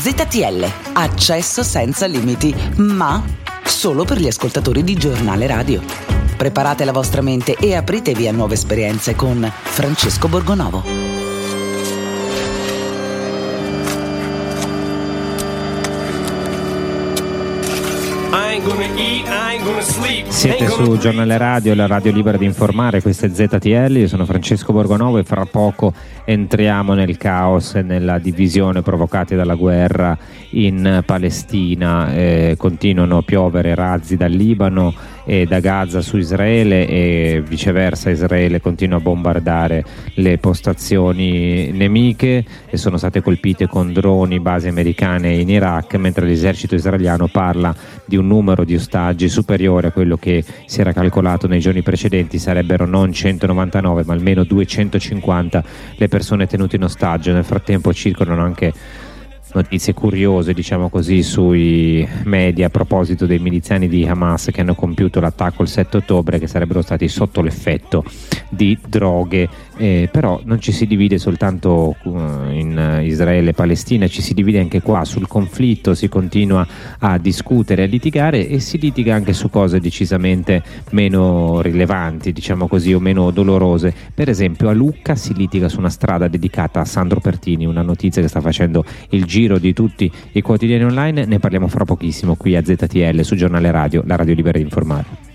ZTL, accesso senza limiti, ma solo per gli ascoltatori di giornale radio. Preparate la vostra mente e apritevi a nuove esperienze con Francesco Borgonovo. Siete su Giornale Radio, la radio libera di informare, questo è ZTL, io sono Francesco Borgonovo e fra poco entriamo nel caos e nella divisione provocati dalla guerra in Palestina, eh, continuano a piovere razzi dal Libano e da Gaza su Israele e viceversa Israele continua a bombardare le postazioni nemiche e sono state colpite con droni basi americane in Iraq mentre l'esercito israeliano parla di un numero di ostaggi superiore a quello che si era calcolato nei giorni precedenti sarebbero non 199 ma almeno 250 le persone tenute in ostaggio nel frattempo circolano anche notizie curiose, diciamo così, sui media a proposito dei miliziani di Hamas che hanno compiuto l'attacco il 7 ottobre, che sarebbero stati sotto l'effetto di droghe. Eh, però non ci si divide soltanto uh, in Israele e Palestina, ci si divide anche qua sul conflitto, si continua a discutere, a litigare e si litiga anche su cose decisamente meno rilevanti, diciamo così, o meno dolorose. Per esempio a Lucca si litiga su una strada dedicata a Sandro Pertini, una notizia che sta facendo il giro di tutti i quotidiani online, ne parliamo fra pochissimo qui a ZTL su Giornale Radio, la radio libera di informare.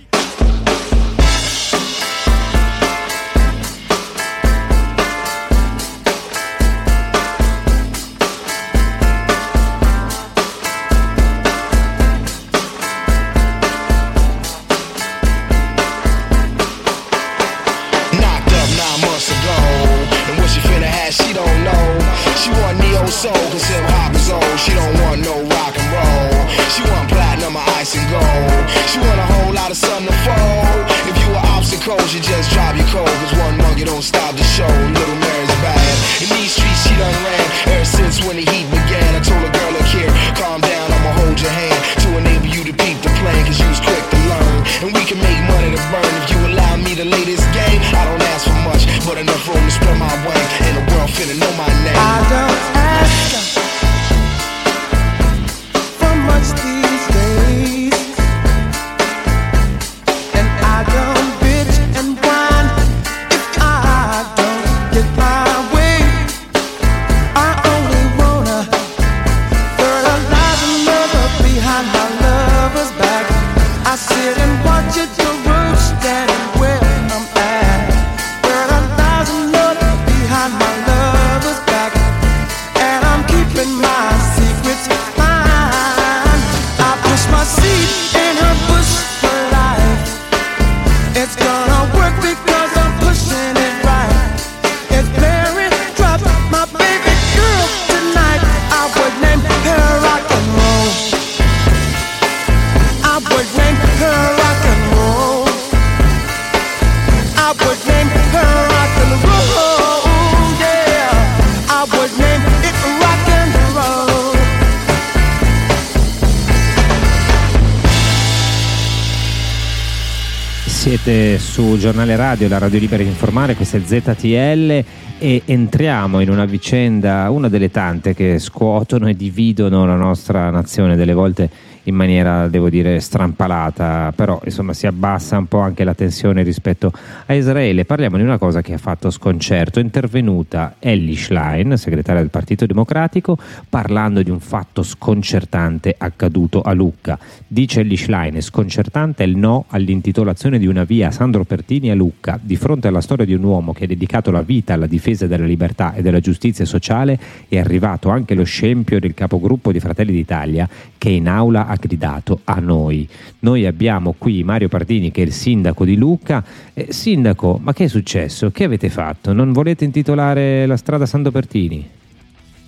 Su Giornale Radio, la radio libera di informare, questo è ZTL e entriamo in una vicenda, una delle tante che scuotono e dividono la nostra nazione, delle volte in maniera, devo dire, strampalata, però insomma si abbassa un po' anche la tensione rispetto a Israele. Parliamo di una cosa che ha fatto sconcerto. È intervenuta Ellie Schlein, segretaria del Partito Democratico, parlando di un fatto sconcertante accaduto a Lucca. Dice Ellie Schlein, è sconcertante il no all'intitolazione di una via Sandro Pertini a Lucca, di fronte alla storia di un uomo che ha dedicato la vita alla difesa della libertà e della giustizia sociale, è arrivato anche lo scempio del capogruppo di Fratelli d'Italia che in aula ha ha gridato a noi. Noi abbiamo qui Mario Pardini che è il sindaco di Lucca. Eh, sindaco, ma che è successo? Che avete fatto? Non volete intitolare la strada Sando Pertini?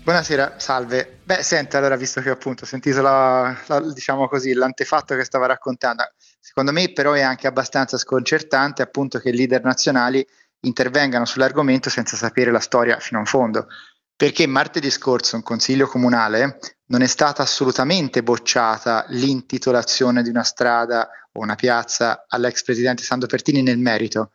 Buonasera, salve. Beh, senti, allora, visto che appunto ho sentito la, la, diciamo così, l'antefatto che stava raccontando, secondo me però è anche abbastanza sconcertante appunto che i leader nazionali intervengano sull'argomento senza sapere la storia fino in fondo perché martedì scorso in consiglio comunale non è stata assolutamente bocciata l'intitolazione di una strada o una piazza all'ex presidente Sandro Pertini nel merito.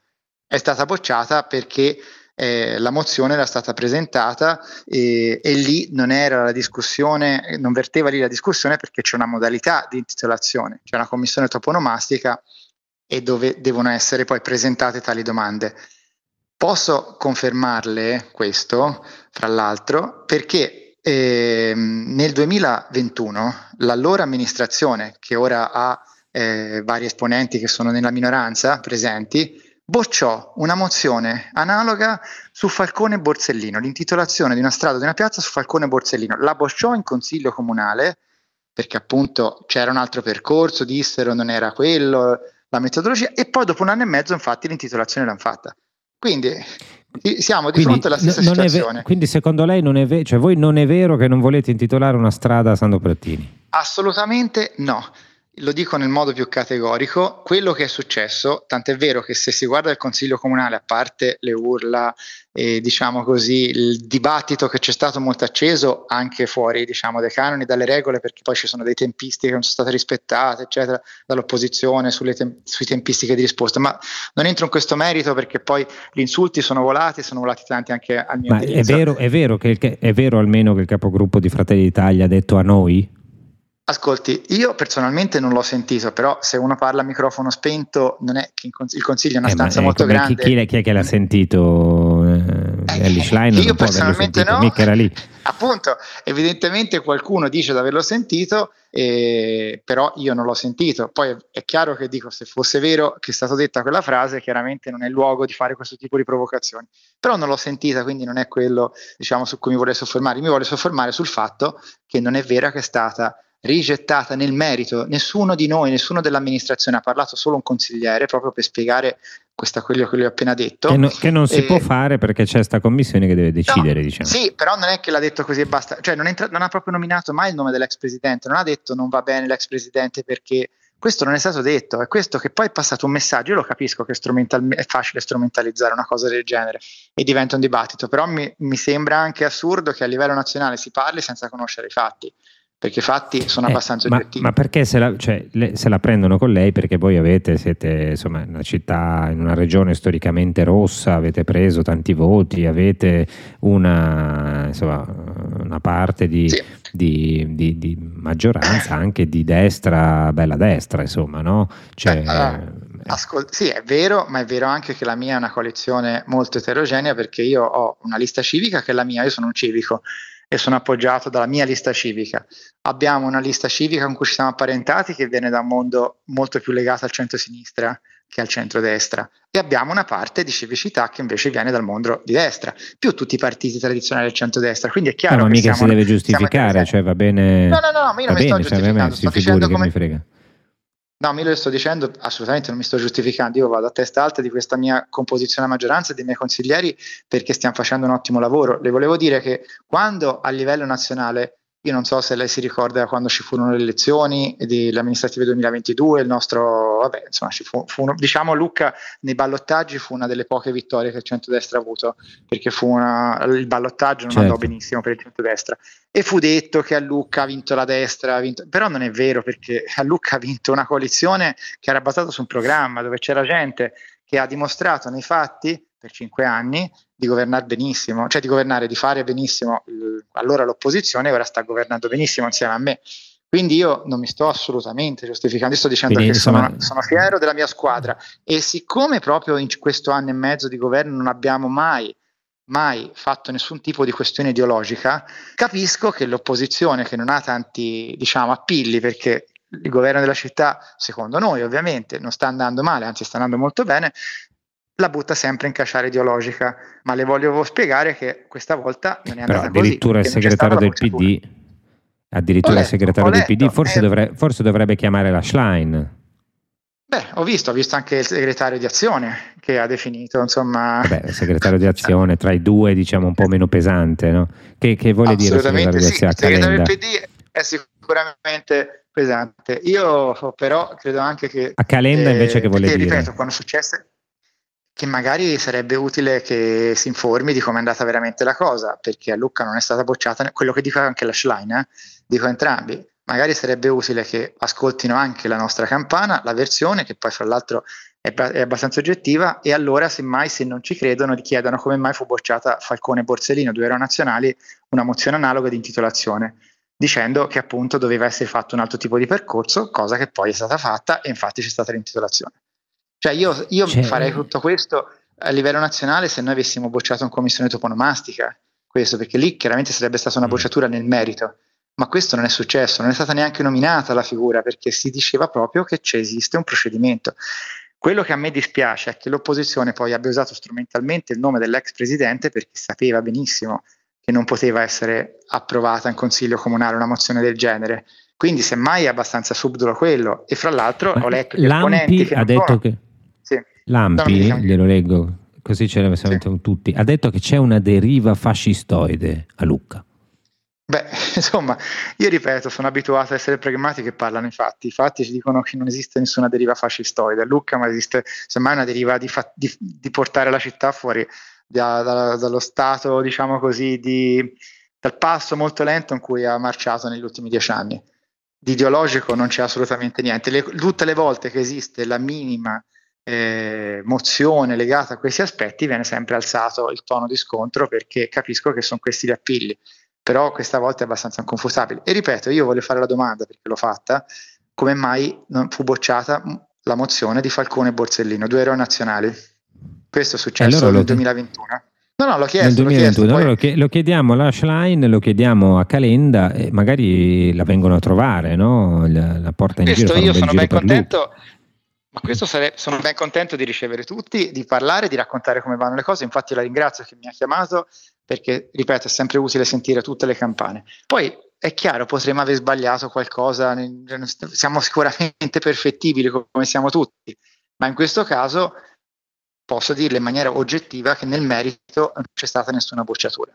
È stata bocciata perché eh, la mozione era stata presentata e, e, lì non era la discussione, non verteva lì la discussione perché c'è una modalità di intitolazione, c'è una commissione toponomastica e dove devono essere poi presentate tali domande. Posso confermarle questo, fra l'altro, perché eh, nel 2021 l'allora amministrazione, che ora ha eh, vari esponenti che sono nella minoranza presenti, bocciò una mozione analoga su Falcone Borsellino, l'intitolazione di una strada di una piazza su Falcone Borsellino. La bocciò in consiglio comunale perché appunto c'era un altro percorso, dissero non era quello, la metodologia, e poi dopo un anno e mezzo infatti l'intitolazione l'hanno fatta. Quindi siamo di quindi, fronte alla stessa situazione. Ve- quindi secondo lei non è vero, cioè voi non è vero che non volete intitolare una strada a Sandro Prettini? Assolutamente no. Lo dico nel modo più categorico, quello che è successo, tant'è vero che se si guarda il Consiglio Comunale, a parte le urla e diciamo così il dibattito che c'è stato molto acceso anche fuori diciamo, dai canoni, dalle regole, perché poi ci sono dei tempistiche che non sono state rispettate, eccetera, dall'opposizione tem- sui tempistiche di risposta, ma non entro in questo merito perché poi gli insulti sono volati, sono volati tanti anche al mio ma è vero, è vero, che è vero almeno che il capogruppo di Fratelli d'Italia ha detto a noi? Ascolti, io personalmente non l'ho sentito, però se uno parla a microfono spento, non è che il consiglio è una eh, stanza ma, molto grande. Chi, chi, chi, è che l'ha sentito? Eh, Ellie Schlein io personalmente no, mica era lì. Appunto, evidentemente qualcuno dice di averlo sentito, eh, però io non l'ho sentito. Poi è chiaro che dico, se fosse vero che è stata detta quella frase, chiaramente non è il luogo di fare questo tipo di provocazioni. Però non l'ho sentita, quindi non è quello diciamo, su cui mi vuole soffermare. Mi vuole soffermare sul fatto che non è vera che è stata rigettata nel merito. Nessuno di noi, nessuno dell'amministrazione ha parlato, solo un consigliere, proprio per spiegare questo quello che gli ho appena detto. Che, no, che non si e... può fare perché c'è questa commissione che deve decidere. No, diciamo. Sì, però non è che l'ha detto così e basta. Cioè, non, entra, non ha proprio nominato mai il nome dell'ex presidente, non ha detto non va bene l'ex presidente perché questo non è stato detto, è questo che poi è passato un messaggio, io lo capisco che è facile strumentalizzare una cosa del genere e diventa un dibattito, però mi, mi, sembra anche assurdo che a livello nazionale si parli senza conoscere i fatti perché i fatti sono eh, abbastanza ma, oggettivi. Ma perché se la, cioè, le, se la, prendono con lei? Perché voi avete, siete insomma, una città, in una regione storicamente rossa, avete preso tanti voti, avete una, insomma, una parte di, sì. di, di, di, maggioranza anche di destra, bella destra, insomma, no? Cioè, Beh, allora, ascol- sì, è vero, ma è vero anche che la mia è una coalizione molto eterogenea perché io ho una lista civica che è la mia, io sono un civico e sono appoggiato dalla mia lista civica. Abbiamo una lista civica con cui ci siamo apparentati che viene da un mondo molto più legato al centro-sinistra che al centro-destra e abbiamo una parte di civicità che invece viene dal mondo di destra, più tutti i partiti tradizionali del centro-destra. Quindi è chiaro no, ma che mica si deve giustificare, cioè va bene. No, no, no, io non mi sto cioè, giustificando, sto dicendo come... mi frega. No, io lo sto dicendo, assolutamente non mi sto giustificando, io vado a testa alta di questa mia composizione a maggioranza e dei miei consiglieri perché stiamo facendo un ottimo lavoro. Le volevo dire che quando a livello nazionale io non so se lei si ricorda quando ci furono le elezioni delle amministrative 2022, il nostro, vabbè, insomma, ci fu, fu uno, diciamo Lucca nei ballottaggi fu una delle poche vittorie che il centrodestra ha avuto, perché fu una, il ballottaggio non certo. andò benissimo per il centrodestra. E fu detto che a Lucca ha vinto la destra, vinto, però non è vero perché a Lucca ha vinto una coalizione che era basata su un programma dove c'era gente che ha dimostrato nei fatti per cinque anni di governare benissimo, cioè di governare, di fare benissimo allora l'opposizione ora sta governando benissimo insieme a me. Quindi io non mi sto assolutamente giustificando, sto dicendo Quindi, che insomma... sono, sono, fiero della mia squadra e siccome proprio in questo anno e mezzo di governo non abbiamo mai, mai fatto nessun tipo di questione ideologica, capisco che l'opposizione che non ha tanti diciamo appilli perché il governo della città, secondo noi ovviamente, non sta andando male, anzi sta andando molto bene, la butta sempre in cacciare ideologica, ma le voglio spiegare che questa volta non è andata Però addirittura così. il segretario del PD, addirittura letto, il segretario del PD forse, eh, dovrebbe, forse, dovrebbe chiamare la Schlein. Beh, ho visto, ho visto anche il segretario di Azione che ha definito, insomma... Beh, il segretario di Azione tra i due diciamo un po' meno pesante, no? Che, che vuole dire il segretario sì, di Azione? Il segretario del PD è sicuramente pesante. Io però credo anche che... A Calenda eh, invece che vuole perché, dire? Ripeto, quando successe che magari sarebbe utile che si informi di come è andata veramente la cosa, perché a Lucca non è stata bocciata, quello che dico anche la Schlein, eh, dico entrambi, magari sarebbe utile che ascoltino anche la nostra campana, la versione che poi fra l'altro è, è, abbastanza oggettiva e allora semmai se non ci credono richiedano come mai fu bocciata Falcone Borsellino, due aeronazionali, una mozione analoga di intitolazione dicendo che appunto doveva essere fatto un altro tipo di percorso, cosa che poi è stata fatta e infatti c'è stata l'intitolazione. Cioè io, io farei tutto questo a livello nazionale se noi avessimo bocciato una commissione toponomastica, questo perché lì chiaramente sarebbe stata una mm. bocciatura nel merito, ma questo non è successo, non è stata neanche nominata la figura perché si diceva proprio che c'è, esiste un procedimento. Quello che a me dispiace è che l'opposizione poi abbia usato strumentalmente il nome dell'ex presidente perché sapeva benissimo che non poteva essere approvata in consiglio comunale una mozione del genere. Quindi semmai è abbastanza subdolo quello. E fra l'altro ho letto che Lampi ha detto che... Lampi, glielo leggo, così ce ne sì. tutti, ha detto che c'è una deriva fascistoide a Lucca. Beh, insomma, io ripeto, sono abituato a essere pragmatici che parlano i fatti. I fatti ci dicono che non esiste nessuna deriva fascistoide a Lucca, ma esiste semmai una deriva di, fa- di, di portare la città fuori da, da, dallo stato, diciamo così, di, dal passo molto lento in cui ha marciato negli ultimi dieci anni. Di ideologico non c'è assolutamente niente. Le, tutte le volte che esiste la minima eh, mozione legata a questi aspetti viene sempre alzato il tono di scontro perché capisco che sono questi gli appigli, però questa volta è abbastanza inconfutabile. E ripeto, io voglio fare la domanda perché l'ho fatta, come mai non fu bocciata la mozione di Falcone e Borsellino, due eroi nazionali? Questo è successo allora nel 2021. No, no, l'ho chiesto. Nel 2021, chiesto, poi... lo chiediamo a Ashline, lo chiediamo a Calenda e magari la vengono a trovare, no? La, la porta in questo giro. Io sono ben contento. Ma questo sare- sono ben contento di ricevere tutti, di parlare, di raccontare come vanno le cose. Infatti la ringrazio che mi ha chiamato perché, ripeto, è sempre utile sentire tutte le campane. Poi è chiaro, potremmo aver sbagliato qualcosa, siamo sicuramente perfettibili come siamo tutti, ma in questo caso posso dirle in maniera oggettiva che nel merito non c'è stata nessuna bocciatura.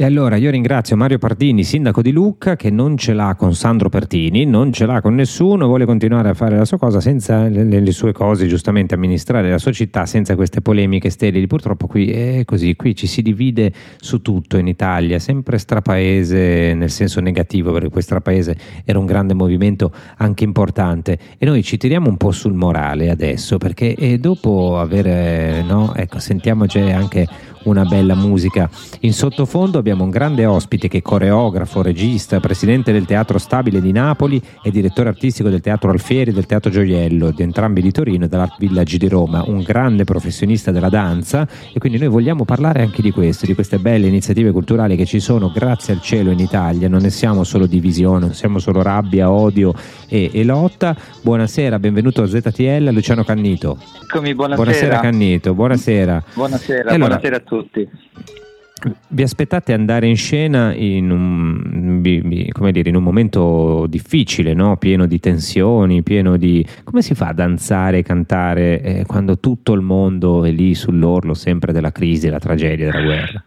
E allora io ringrazio Mario Pardini, sindaco di Lucca, che non ce l'ha con Sandro Pertini, non ce l'ha con nessuno, vuole continuare a fare la sua cosa senza le, le sue cose, giustamente amministrare la sua città senza queste polemiche sterili. Purtroppo qui è così, qui ci si divide su tutto in Italia, sempre strapaese nel senso negativo, perché poi strapaese era un grande movimento anche importante e noi ci tiriamo un po' sul morale adesso, perché dopo avere, no, ecco, sentiamoci anche una bella musica. In sottofondo abbiamo un grande ospite che è coreografo, regista, presidente del Teatro Stabile di Napoli e direttore artistico del Teatro Alfieri e del Teatro Gioiello, di entrambi di Torino e dell'Art Village di Roma, un grande professionista della danza e quindi noi vogliamo parlare anche di questo, di queste belle iniziative culturali che ci sono grazie al cielo in Italia, non ne siamo solo divisione, non siamo solo rabbia, odio e, e lotta. Buonasera, benvenuto a ZTL, Luciano Cannito. Eccomi, buonasera. Buonasera Cannito, buonasera. Buonasera, allora, buonasera a tutti. Vi aspettate andare in scena in un, dire, in un momento difficile, no? pieno di tensioni, pieno di... Come si fa a danzare e cantare eh, quando tutto il mondo è lì sull'orlo sempre della crisi, della tragedia, della guerra?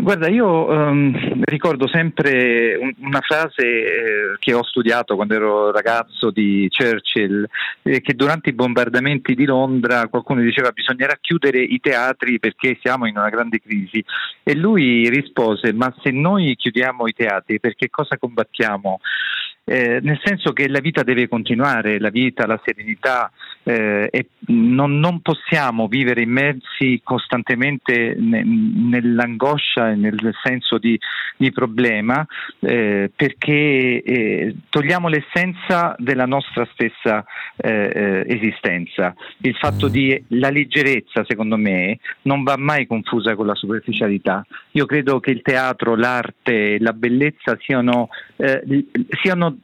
Guarda, io um, ricordo sempre un, una frase eh, che ho studiato quando ero ragazzo di Churchill, eh, che durante i bombardamenti di Londra qualcuno diceva bisognerà chiudere i teatri perché siamo in una grande crisi e lui rispose ma se noi chiudiamo i teatri perché cosa combattiamo? Eh, nel senso che la vita deve continuare, la vita, la serenità eh, e non, non, possiamo vivere immersi costantemente ne, nell'angoscia e nel senso di, di problema eh, perché eh, togliamo l'essenza della nostra stessa eh, eh, esistenza. Il fatto di la leggerezza, secondo me, non va mai confusa con la superficialità. Io credo che il teatro, l'arte, la bellezza siano, siano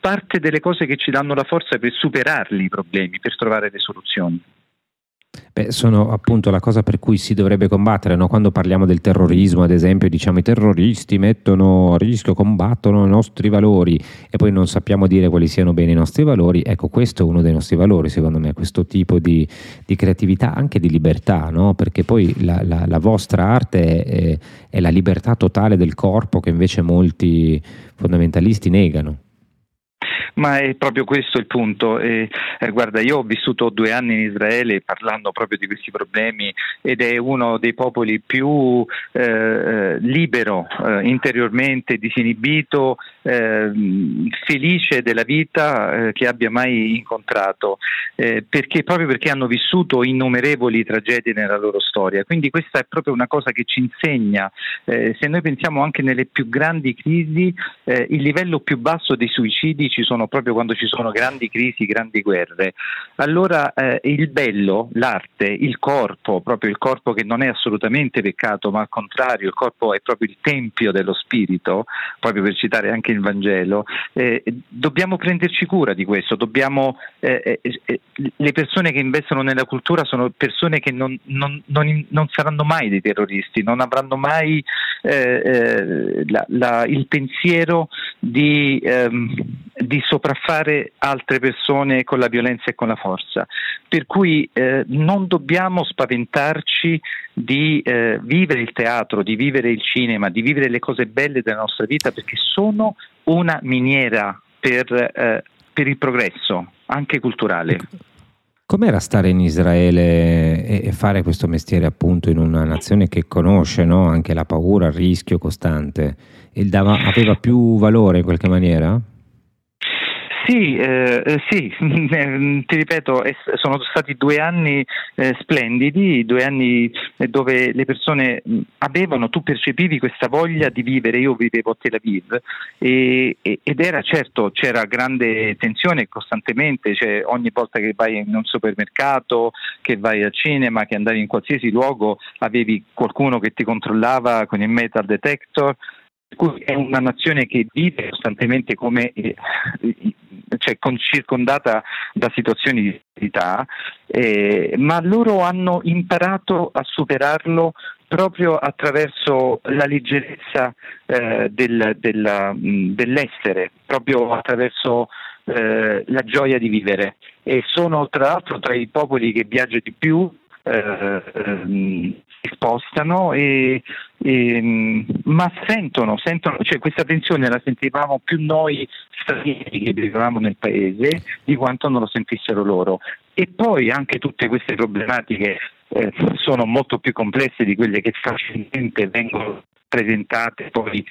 parte delle cose che ci danno la forza per superarli i problemi, per trovare le soluzioni. Beh, sono appunto la cosa per cui si dovrebbe combattere, no? quando parliamo del terrorismo, ad esempio, diciamo i terroristi mettono a rischio, combattono i nostri valori e poi non sappiamo dire quali siano bene i nostri valori, ecco questo è uno dei nostri valori secondo me, questo tipo di, di creatività, anche di libertà, no? perché poi la, la, la vostra arte è, è la libertà totale del corpo che invece molti fondamentalisti negano. Ma è proprio questo il punto. E, eh, guarda, io ho vissuto due anni in Israele parlando proprio di questi problemi ed è uno dei popoli più eh, eh libero eh, interiormente, disinibito, eh, felice della vita eh, che abbia mai incontrato, perché, proprio perché hanno vissuto innumerevoli tragedie nella loro storia. Quindi questa è proprio una cosa che ci insegna, se noi pensiamo anche nelle più grandi crisi, il livello più basso dei suicidi ci sono proprio quando ci sono grandi crisi, grandi guerre. Allora eh, il bello, l'arte, il corpo, proprio il corpo che non è assolutamente peccato, ma al contrario, il corpo è proprio il tempio dello spirito, proprio per citare anche il Vangelo, eh, dobbiamo prenderci cura di questo, dobbiamo, eh, eh, eh le persone che investono nella cultura sono persone che non, non, non, non saranno mai dei terroristi, non avranno mai eh, la, la, il pensiero di, ehm, di sopraffare altre persone con la violenza e con la forza. Per cui eh, non dobbiamo spaventarci di eh, vivere il teatro, di vivere il cinema, di vivere le cose belle della nostra vita perché sono una miniera per, eh, per il progresso, anche culturale. Com'era stare in Israele e fare questo mestiere appunto in una nazione che conosce no? anche la paura, il rischio costante? Dava, aveva più valore in qualche maniera? Sì, eh, eh sì, ti ripeto, sono stati due anni eh, splendidi, due anni eh, dove le persone avevano, tu percepivi questa voglia di vivere, io vivevo a Tel Aviv e, ed era certo, c'era grande tensione costantemente, cioè ogni volta che vai in un supermercato, che vai al cinema, che andavi in qualsiasi luogo, avevi qualcuno che ti controllava con il metal detector è una nazione che vive costantemente come eh, cioè circondata da situazioni di disabilità, eh, ma loro hanno imparato a superarlo proprio attraverso la leggerezza eh, del, del, dell'essere, proprio attraverso eh, la gioia di vivere. E sono tra l'altro tra i popoli che viaggiano di più, eh, ehm, si spostano e, e, ma sentono, sentono cioè questa tensione la sentivamo più noi stranieri che vivevamo nel paese di quanto non lo sentissero loro. E poi anche tutte queste problematiche eh, sono molto più complesse di quelle che facilmente vengono presentate poi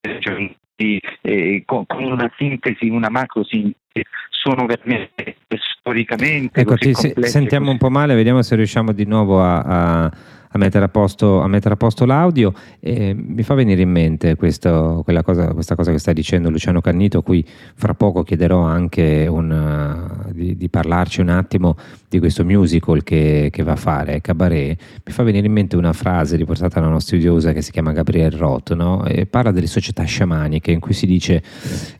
eh, con, con, una sintesi, una macro sintesi sono veramente storicamente ecco, ti, sentiamo un po' male, vediamo se riusciamo di nuovo a, a a mettere a posto, a mettere a posto l'audio e mi fa venire in mente questo, cosa, questa cosa che sta dicendo Luciano Cannito, cui fra poco chiederò anche un, di, di, parlarci un attimo di questo musical che, che, va a fare, Cabaret. Mi fa venire in mente una frase riportata da una studiosa che si chiama Gabriel Roth, no? e parla delle società sciamaniche in cui si dice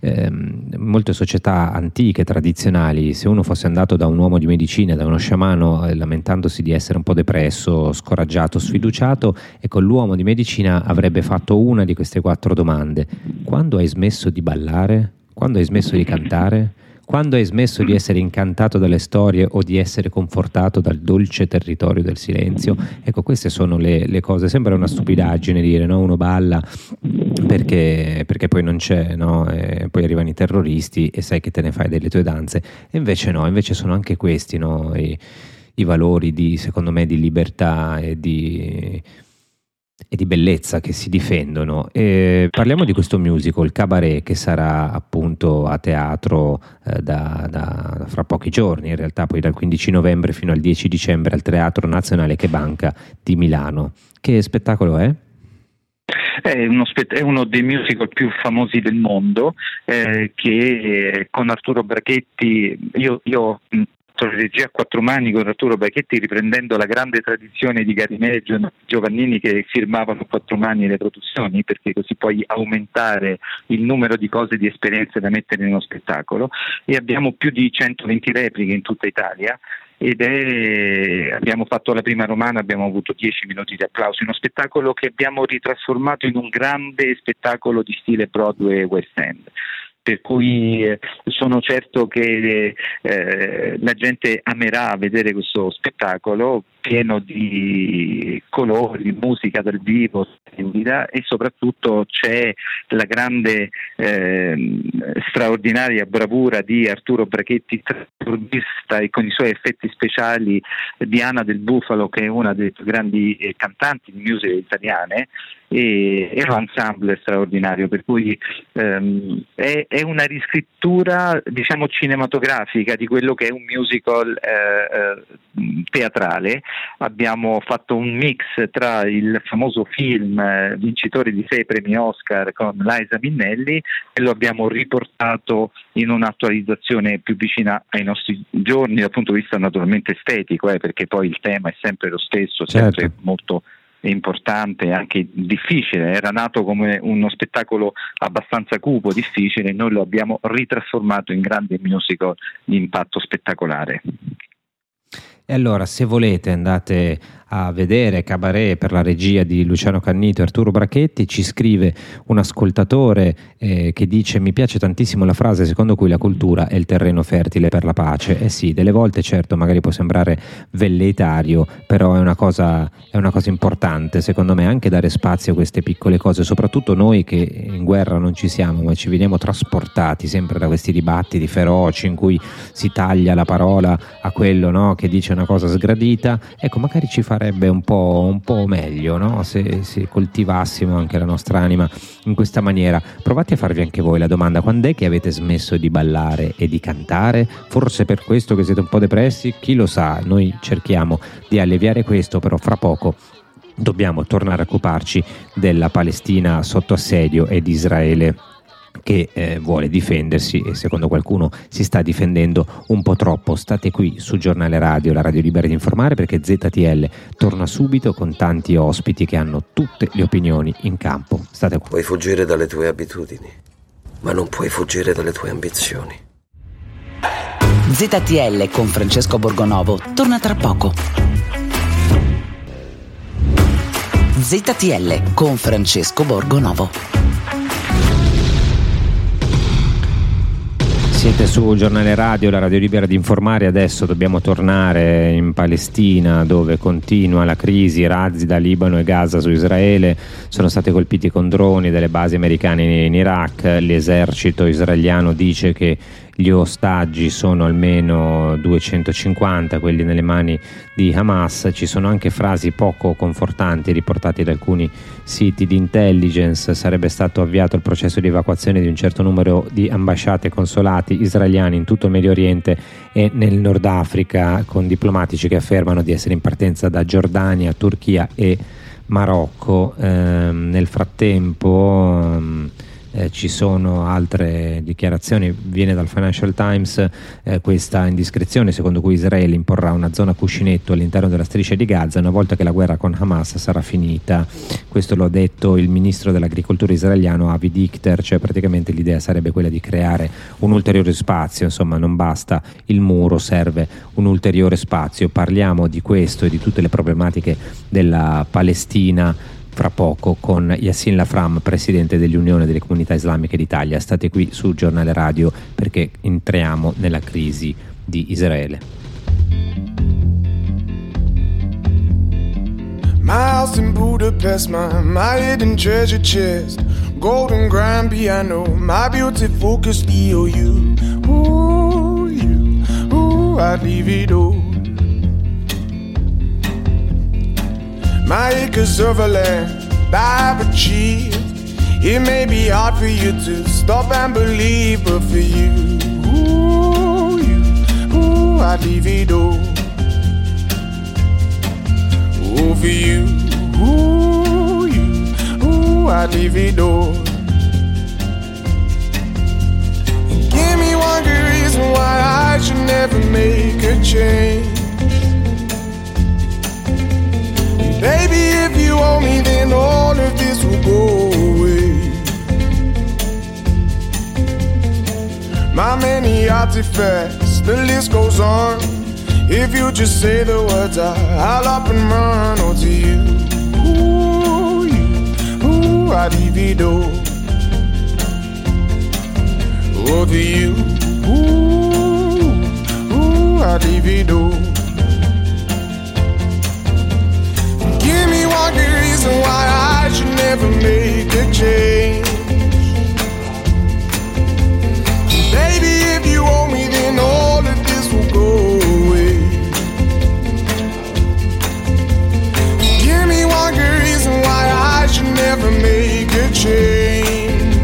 ehm, molte società antiche, tradizionali, se uno fosse andato da un uomo di medicina, da uno sciamano, eh, lamentandosi di essere un po' depresso, scoraggiato, scoraggiato, sfiduciato e con l'uomo di medicina avrebbe fatto una di queste quattro domande. Quando hai smesso di ballare? Quando hai smesso di cantare? Quando hai smesso di essere incantato dalle storie o di essere confortato dal dolce territorio del silenzio? Ecco, queste sono le, le cose. Sembra una stupidaggine dire no? uno balla perché, perché poi non c'è, no? poi arrivano i terroristi e sai che te ne fai delle tue danze. E invece no, invece sono anche questi no? I, i valori di, secondo me, di libertà e di, e di bellezza che si difendono. E parliamo di questo musical, Cabaret, che sarà appunto a teatro eh, da, da, fra pochi giorni, in realtà poi dal 15 novembre fino al 10 dicembre al Teatro Nazionale Che Banca di Milano. Che spettacolo è? È uno, è uno, dei musical più famosi del mondo eh, che con Arturo Brachetti, io, io regia a quattro mani con Arturo Bacchetti riprendendo la grande tradizione di Garimè e Giovannini che firmavano a quattro mani le produzioni perché così puoi aumentare il numero di cose di esperienze da mettere in uno spettacolo. E abbiamo più di 120 repliche in tutta Italia ed è, abbiamo fatto la prima romana, abbiamo avuto 10 minuti di applauso, uno spettacolo che abbiamo ritrasformato in un grande spettacolo di stile Broadway West End per cui eh, sono certo che eh, la gente amerà vedere questo spettacolo pieno di colori, musica dal vivo splendida e soprattutto c'è la grande eh, straordinaria bravura di Arturo Brachetti, tradurista e con i suoi effetti speciali di Anna del Bufalo che è una delle più grandi eh, cantanti di musica italiane e, e un ensemble straordinario, per cui ehm, è, è, una riscrittura diciamo cinematografica di quello che è un musical eh, eh, teatrale. Abbiamo fatto un mix tra il famoso film eh, vincitore di sei premi Oscar con Liza Minnelli e lo abbiamo riportato in un'attualizzazione più vicina ai nostri giorni dal punto di vista naturalmente estetico, eh, perché poi il tema è sempre lo stesso, sempre certo. molto importante e anche difficile, era nato come uno spettacolo abbastanza cupo, difficile, noi lo abbiamo ritrasformato in grande musical di impatto spettacolare. E allora, se volete, andate a vedere Cabaret per la regia di Luciano Cannito e Arturo Brachetti, ci scrive un ascoltatore eh, che dice mi piace tantissimo la frase secondo cui la cultura è il terreno fertile per la pace. Eh sì, delle volte certo magari può sembrare velleitario, però è una cosa, è una cosa importante secondo me anche dare spazio a queste piccole cose, soprattutto noi che in guerra non ci siamo, ma ci veniamo trasportati sempre da questi dibattiti feroci in cui si taglia la parola a quello no, che dice una cosa sgradita, ecco magari ci fa farebbe un po', un po meglio no? se, se, coltivassimo anche la nostra anima in questa maniera. Provate a farvi anche voi la domanda: quando è che avete smesso di ballare e di cantare? Forse per questo che siete un po' depressi? Chi lo sa? Noi cerchiamo di alleviare questo, però fra poco dobbiamo tornare a occuparci della Palestina sotto assedio e di Israele che eh, vuole difendersi e secondo qualcuno si sta difendendo un po' troppo. State qui su Giornale Radio, la radio libera di informare perché ZTL torna subito con tanti ospiti che hanno tutte le opinioni in campo. State qua. Puoi fuggire dalle tue abitudini, ma non puoi fuggire dalle tue ambizioni. ZTL con Francesco Borgonovo torna tra poco. ZTL con Francesco Borgonovo. Siete su Giornale Radio, la radio libera di informare. Adesso dobbiamo tornare in Palestina dove continua la crisi, razzi da Libano e Gaza su Israele. Sono stati colpiti con droni delle basi americane in Iraq. L'esercito israeliano dice che gli ostaggi sono almeno 250, quelli nelle mani di Hamas. Ci sono anche frasi poco confortanti riportate da alcuni siti di intelligence. Sarebbe stato avviato il processo di evacuazione di un certo numero di ambasciate e consolati israeliani in tutto il Medio Oriente e nel Nord Africa, con diplomatici che affermano di essere in partenza da Giordania, Turchia e Marocco. Eh, nel frattempo. Ehm, eh, ci sono altre dichiarazioni, viene dal Financial Times eh, questa indiscrezione secondo cui Israele imporrà una zona cuscinetto all'interno della striscia di Gaza una volta che la guerra con Hamas sarà finita. Questo lo ha detto il ministro dell'agricoltura israeliano Avi Dichter, cioè praticamente l'idea sarebbe quella di creare un ulteriore spazio, insomma non basta il muro, serve un ulteriore spazio. Parliamo di questo e di tutte le problematiche della Palestina fra poco con Yassin Lafram, presidente dell'Unione delle Comunità Islamiche d'Italia. State qui sul giornale radio perché entriamo nella crisi di Israele. My house in Budapest, my, my hidden treasure chest, golden grand piano, my beauty focus EOU. Ooh, you, ooh, I'd leave it all. My acres of land I've achieved. It may be hard for you to stop and believe, but for you, ooh, you, ooh, I'd leave it all. Ooh, for you, ooh, you, ooh, I'd leave it all. give me one good reason why I should never make a change. Baby, if you owe me, then all of this will go away. My many artifacts, the list goes on. If you just say the words, I'll up and run. Oh, to you, ooh, you, ooh, I divido. Oh, to you, ooh, ooh, I divido. Reason why I should never make a change. Baby, if you owe me, then all of this will go away. Give me one good reason why I should never make a change.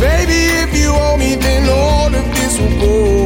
Baby, if you owe me, then all of this will go away.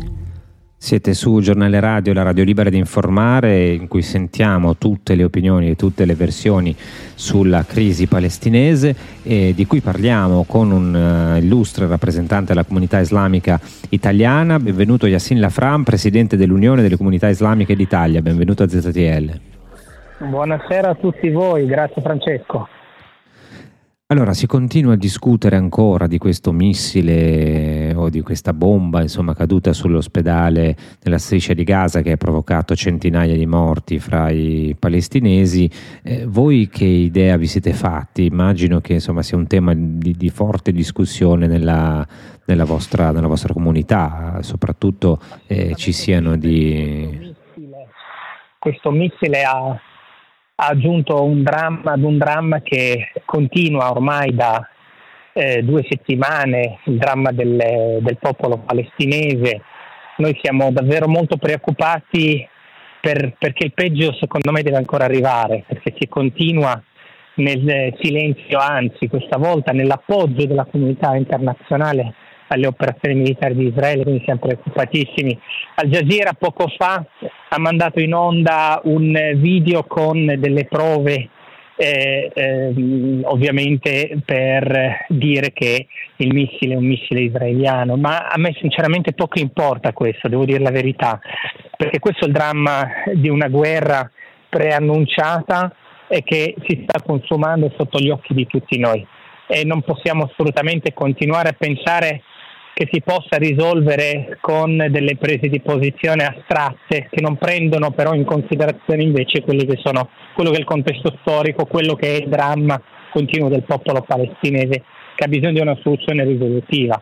Siete su Giornale Radio, la radio libera di informare, in cui sentiamo tutte le opinioni e tutte le versioni sulla crisi palestinese di cui parliamo con un uh, illustre rappresentante della comunità islamica italiana. Benvenuto Yassin Lafram, presidente dell'Unione delle Comunità Islamiche d'Italia. Benvenuto a ZTL. Buonasera a tutti voi, grazie Francesco. Allora, si continua a discutere ancora di questo missile o di questa bomba, insomma, caduta sull'ospedale nella striscia di Gaza che ha provocato centinaia di morti fra i palestinesi. Eh, voi che idea vi siete fatti? Immagino che insomma, sia un tema di, di forte discussione nella, nella, vostra, nella, vostra, comunità, soprattutto eh, ci siano di... Questo missile ha ha aggiunto un dramma ad un dramma che continua ormai da eh, due settimane, il dramma del, del, popolo palestinese. Noi siamo davvero molto preoccupati per, perché il peggio secondo me deve ancora arrivare, perché si continua nel silenzio, anzi questa volta nell'appoggio della comunità internazionale alle operazioni militari di Israele, quindi siamo preoccupatissimi. Al Jazeera poco fa ha mandato in onda un video con delle prove eh, eh, ovviamente per dire che il missile è un missile israeliano, ma a me sinceramente poco importa questo, devo dire la verità, perché questo è il dramma di una guerra preannunciata e che si sta consumando sotto gli occhi di tutti noi e non possiamo assolutamente continuare a pensare che si possa risolvere con delle prese di posizione astratte che non prendono però in considerazione invece quelli che sono, quello che è il contesto storico, quello che è il dramma continuo del popolo palestinese che ha bisogno di una soluzione risolutiva.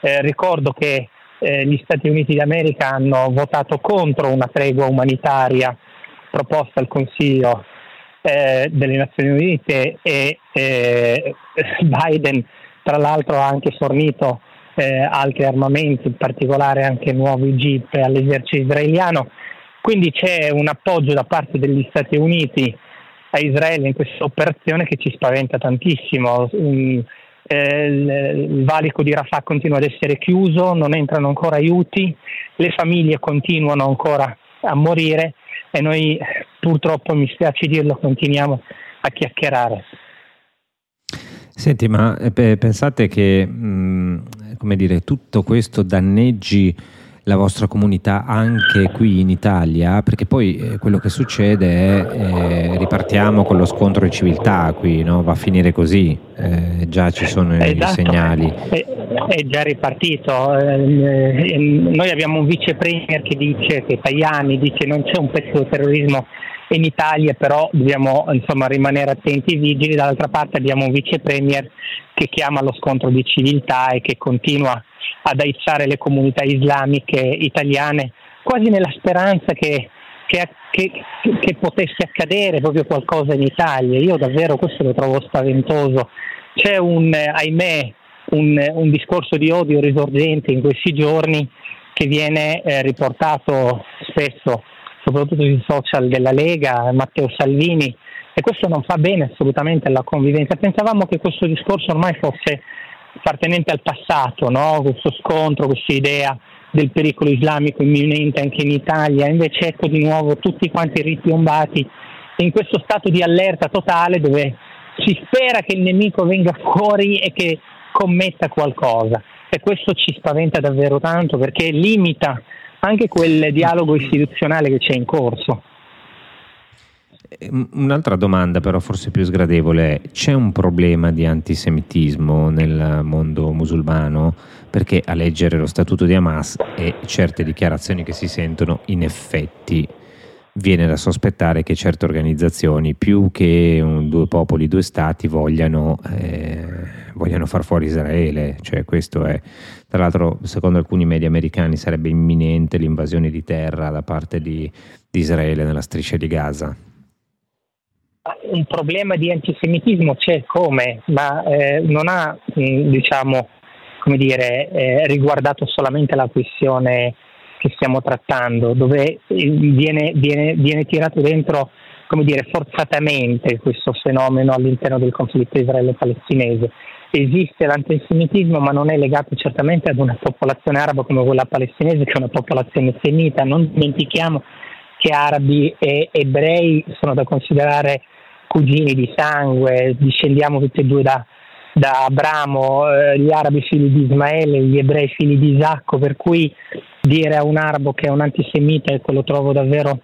Eh, ricordo che eh, gli Stati Uniti d'America hanno votato contro una tregua umanitaria proposta al Consiglio eh, delle Nazioni Unite e eh, Biden tra l'altro ha anche fornito eh, altri armamenti, in particolare anche nuovi jeep all'esercito israeliano. Quindi c'è un appoggio da parte degli Stati Uniti a Israele in questa operazione che ci spaventa tantissimo. Um, eh, il valico di Rafah continua ad essere chiuso, non entrano ancora aiuti, le famiglie continuano ancora a morire e noi purtroppo, mi spiace dirlo, continuiamo a chiacchierare. Senti, ma eh, pensate che mh, come dire, tutto questo danneggi la vostra comunità anche qui in Italia? Perché poi eh, quello che succede è eh, ripartiamo con lo scontro di civiltà qui, no? va a finire così, eh, già ci sono esatto. i segnali. È, è già ripartito, eh, noi abbiamo un vice premier che dice, che Tajani dice non c'è un pezzo di terrorismo in Italia però dobbiamo insomma, rimanere attenti e vigili, dall'altra parte abbiamo un vice premier che chiama allo scontro di civiltà e che continua ad aizzare le comunità islamiche italiane quasi nella speranza che, che, che, che potesse accadere proprio qualcosa in Italia. Io davvero questo lo trovo spaventoso. C'è un, ahimè, un, un discorso di odio risorgente in questi giorni che viene eh, riportato spesso soprattutto sui social della Lega, Matteo Salvini, e questo non fa bene assolutamente alla convivenza. Pensavamo che questo discorso ormai fosse appartenente al passato, no? questo scontro, questa idea del pericolo islamico imminente anche in Italia, invece ecco di nuovo tutti quanti ripiombati in questo stato di allerta totale dove si spera che il nemico venga fuori e che commetta qualcosa e questo ci spaventa davvero tanto perché limita anche quel dialogo istituzionale che c'è in corso. Un'altra domanda però forse più sgradevole è, c'è un problema di antisemitismo nel mondo musulmano? Perché a leggere lo statuto di Hamas e certe dichiarazioni che si sentono in effetti viene da sospettare che certe organizzazioni, più che un, due popoli, due stati, vogliano, eh, vogliano, far fuori Israele. Cioè, questo è, tra l'altro, secondo alcuni media americani sarebbe imminente l'invasione di terra da parte di, di Israele nella striscia di Gaza. Un problema di antisemitismo c'è come, ma eh, non ha, diciamo, come dire, eh, riguardato solamente la questione che stiamo trattando, dove eh, viene, viene, viene tirato dentro come dire, forzatamente questo fenomeno all'interno del conflitto israelo-palestinese. Esiste l'antisemitismo, ma non è legato certamente ad una popolazione araba come quella palestinese, che è una popolazione semita. Non dimentichiamo che arabi e ebrei sono da considerare cugini di sangue, discendiamo tutti e due da, da Abramo, eh, gli arabi figli di Ismaele, gli ebrei figli di Isacco, per cui dire a un arabo che è un antisemita, ecco, lo trovo davvero,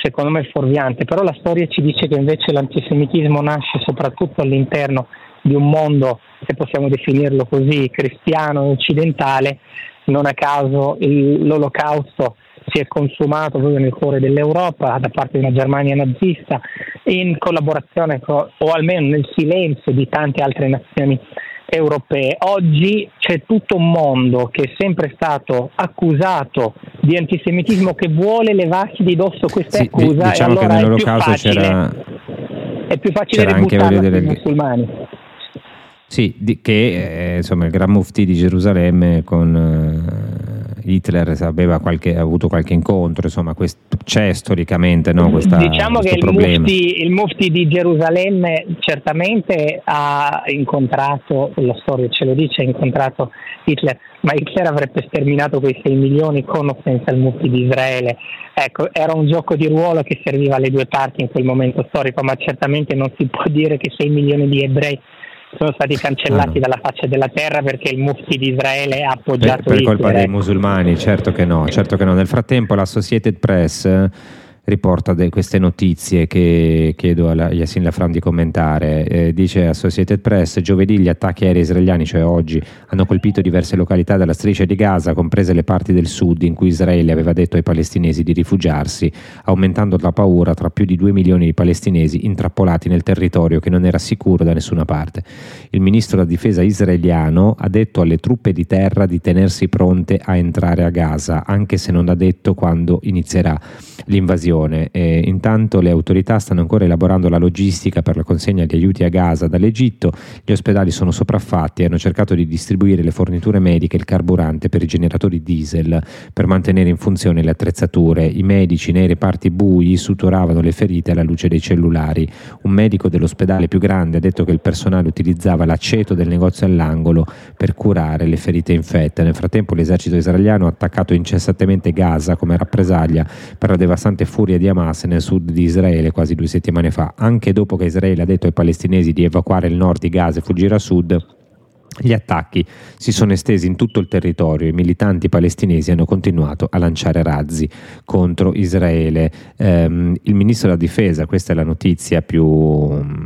secondo me, fuorviante. Però la storia ci dice che invece l'antisemitismo nasce soprattutto all'interno di un mondo, se possiamo definirlo così, cristiano e occidentale. Non a caso l'olocausto si è consumato proprio nel cuore dell'Europa da parte di una Germania nazista in collaborazione con, o almeno nel silenzio di tante altre nazioni europee. Oggi c'è tutto un mondo che è sempre stato accusato di antisemitismo che vuole levarsi di dosso questa sì, accusa diciamo e allora è più, facile, è più facile ributtarla sui musulmani. Sì, di, che eh, insomma il Gran Mufti di Gerusalemme con eh, Hitler aveva qualche, avuto qualche incontro, insomma quest, c'è storicamente no, questa, diciamo che il mufti, il mufti, di Gerusalemme certamente ha incontrato, la storia ce lo dice, ha incontrato Hitler, ma Hitler avrebbe sterminato quei 6 milioni con o senza il mufti di Israele. Ecco, era un gioco di ruolo che serviva alle due parti in quel momento storico, ma certamente non si può dire che 6 milioni di ebrei sono stati cancellati ah. dalla faccia della terra perché il mufti di Israele ha appoggiato per, per colpa dei musulmani, certo che no, certo che no. Nel frattempo l'Associated Press riporta queste notizie che chiedo a Yassin Lafram di commentare. Eh, dice Associated Press, giovedì gli attacchi aerei israeliani, cioè oggi, hanno colpito diverse località della striscia di Gaza, comprese le parti del sud in cui Israele aveva detto ai palestinesi di rifugiarsi, aumentando la paura tra più di 2 milioni di palestinesi intrappolati nel territorio che non era sicuro da nessuna parte. Il ministro della difesa israeliano ha detto alle truppe di terra di tenersi pronte a entrare a Gaza, anche se non ha detto quando inizierà l'invasione situazione. E intanto le autorità stanno ancora elaborando la logistica per la consegna di aiuti a Gaza dall'Egitto, gli ospedali sono sopraffatti e hanno cercato di distribuire le forniture mediche e il carburante per i generatori diesel per mantenere in funzione le attrezzature. I medici nei reparti bui suturavano le ferite alla luce dei cellulari. Un medico dell'ospedale più grande ha detto che il personale utilizzava l'aceto del negozio all'angolo per curare le ferite infette. Nel frattempo l'esercito israeliano ha attaccato incessantemente Gaza come rappresaglia per la devastante furia furia di Hamas nel sud di Israele quasi due settimane fa, anche dopo che Israele ha detto ai palestinesi di evacuare il nord di Gaza e fuggire a sud gli attacchi si sono estesi in tutto il territorio e i militanti palestinesi hanno continuato a lanciare razzi contro Israele. Um, il ministro della difesa, questa è la notizia più,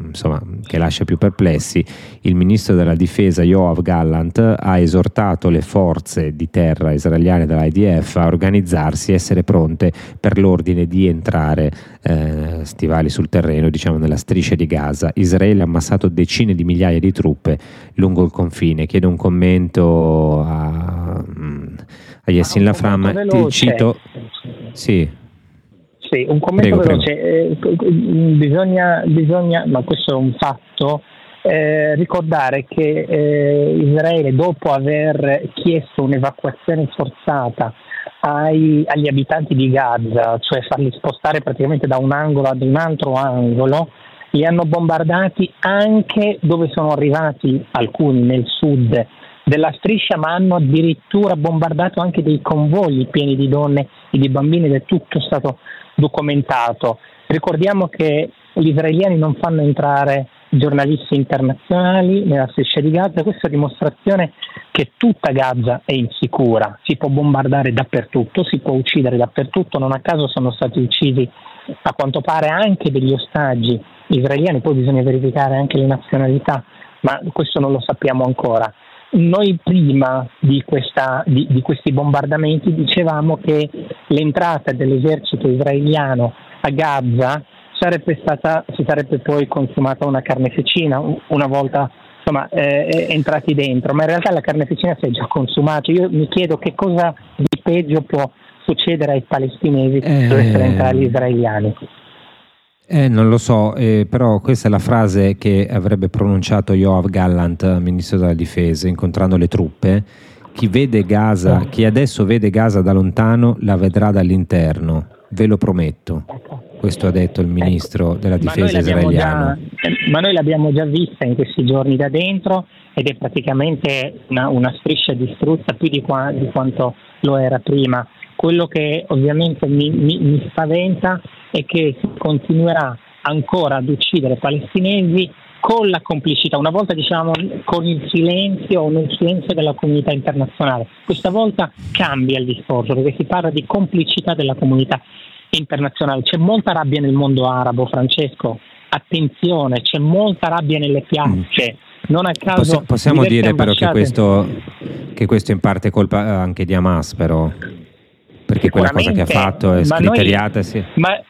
insomma, che lascia più perplessi, il ministro della difesa Yoav Gallant ha esortato le forze di terra israeliane dell'IDF a organizzarsi e essere pronte per l'ordine di entrare eh, stivali sul terreno, diciamo nella striscia di Gaza. Israele ha ammassato decine di migliaia di truppe lungo il confine. Chiedo un commento a, a Yassin Lafram. Ti cito. Sì. Sì, un commento prego, veloce. Prego. Eh, bisogna, bisogna, ma questo è un fatto, eh, ricordare che eh, Israele, dopo aver chiesto un'evacuazione forzata ai, agli abitanti di Gaza, cioè farli spostare praticamente da un angolo ad un altro angolo, li hanno bombardati anche dove sono arrivati alcuni nel sud della striscia, ma hanno addirittura bombardato anche dei convogli pieni di donne e di bambini ed è tutto stato documentato. Ricordiamo che gli israeliani non fanno entrare giornalisti internazionali nella striscia di Gaza, questa è dimostrazione che tutta Gaza è insicura, si può bombardare dappertutto, si può uccidere dappertutto, non a caso sono stati uccisi a quanto pare anche degli ostaggi israeliani, poi bisogna verificare anche le nazionalità, ma questo non lo sappiamo ancora. Noi prima di, questa, di, di questi bombardamenti dicevamo che l'entrata dell'esercito israeliano a Gaza sarebbe stata, si sarebbe poi consumata una carneficina una volta insomma, eh, entrati dentro, ma in realtà la carneficina si è già consumata. Io mi chiedo che cosa di peggio può succedere ai palestinesi eh, dovessero entrare gli israeliani. Eh, non lo so, eh, però questa è la frase che avrebbe pronunciato Yoav Gallant, ministro della difesa, incontrando le truppe. Chi vede Gaza, chi adesso vede Gaza da lontano, la vedrà dall'interno, ve lo prometto. Questo ha detto il ministro ecco. della difesa israeliano. Già, ma noi l'abbiamo già vista in questi giorni da dentro ed è praticamente una, una striscia distrutta più di, qua, di quanto lo era prima. Quello che ovviamente mi, mi, mi spaventa è che si continuerà ancora ad uccidere palestinesi con la complicità, una volta diciamo con il silenzio o nel silenzio della comunità internazionale, questa volta cambia il discorso perché si parla di complicità della comunità internazionale, c'è molta rabbia nel mondo arabo, Francesco, attenzione, c'è molta rabbia nelle piazze. Mm. Non a caso possiamo dire però che questo, che questo in parte è colpa anche di Hamas però perché quella cosa che ha fatto è scriteriata. Sì. Ma,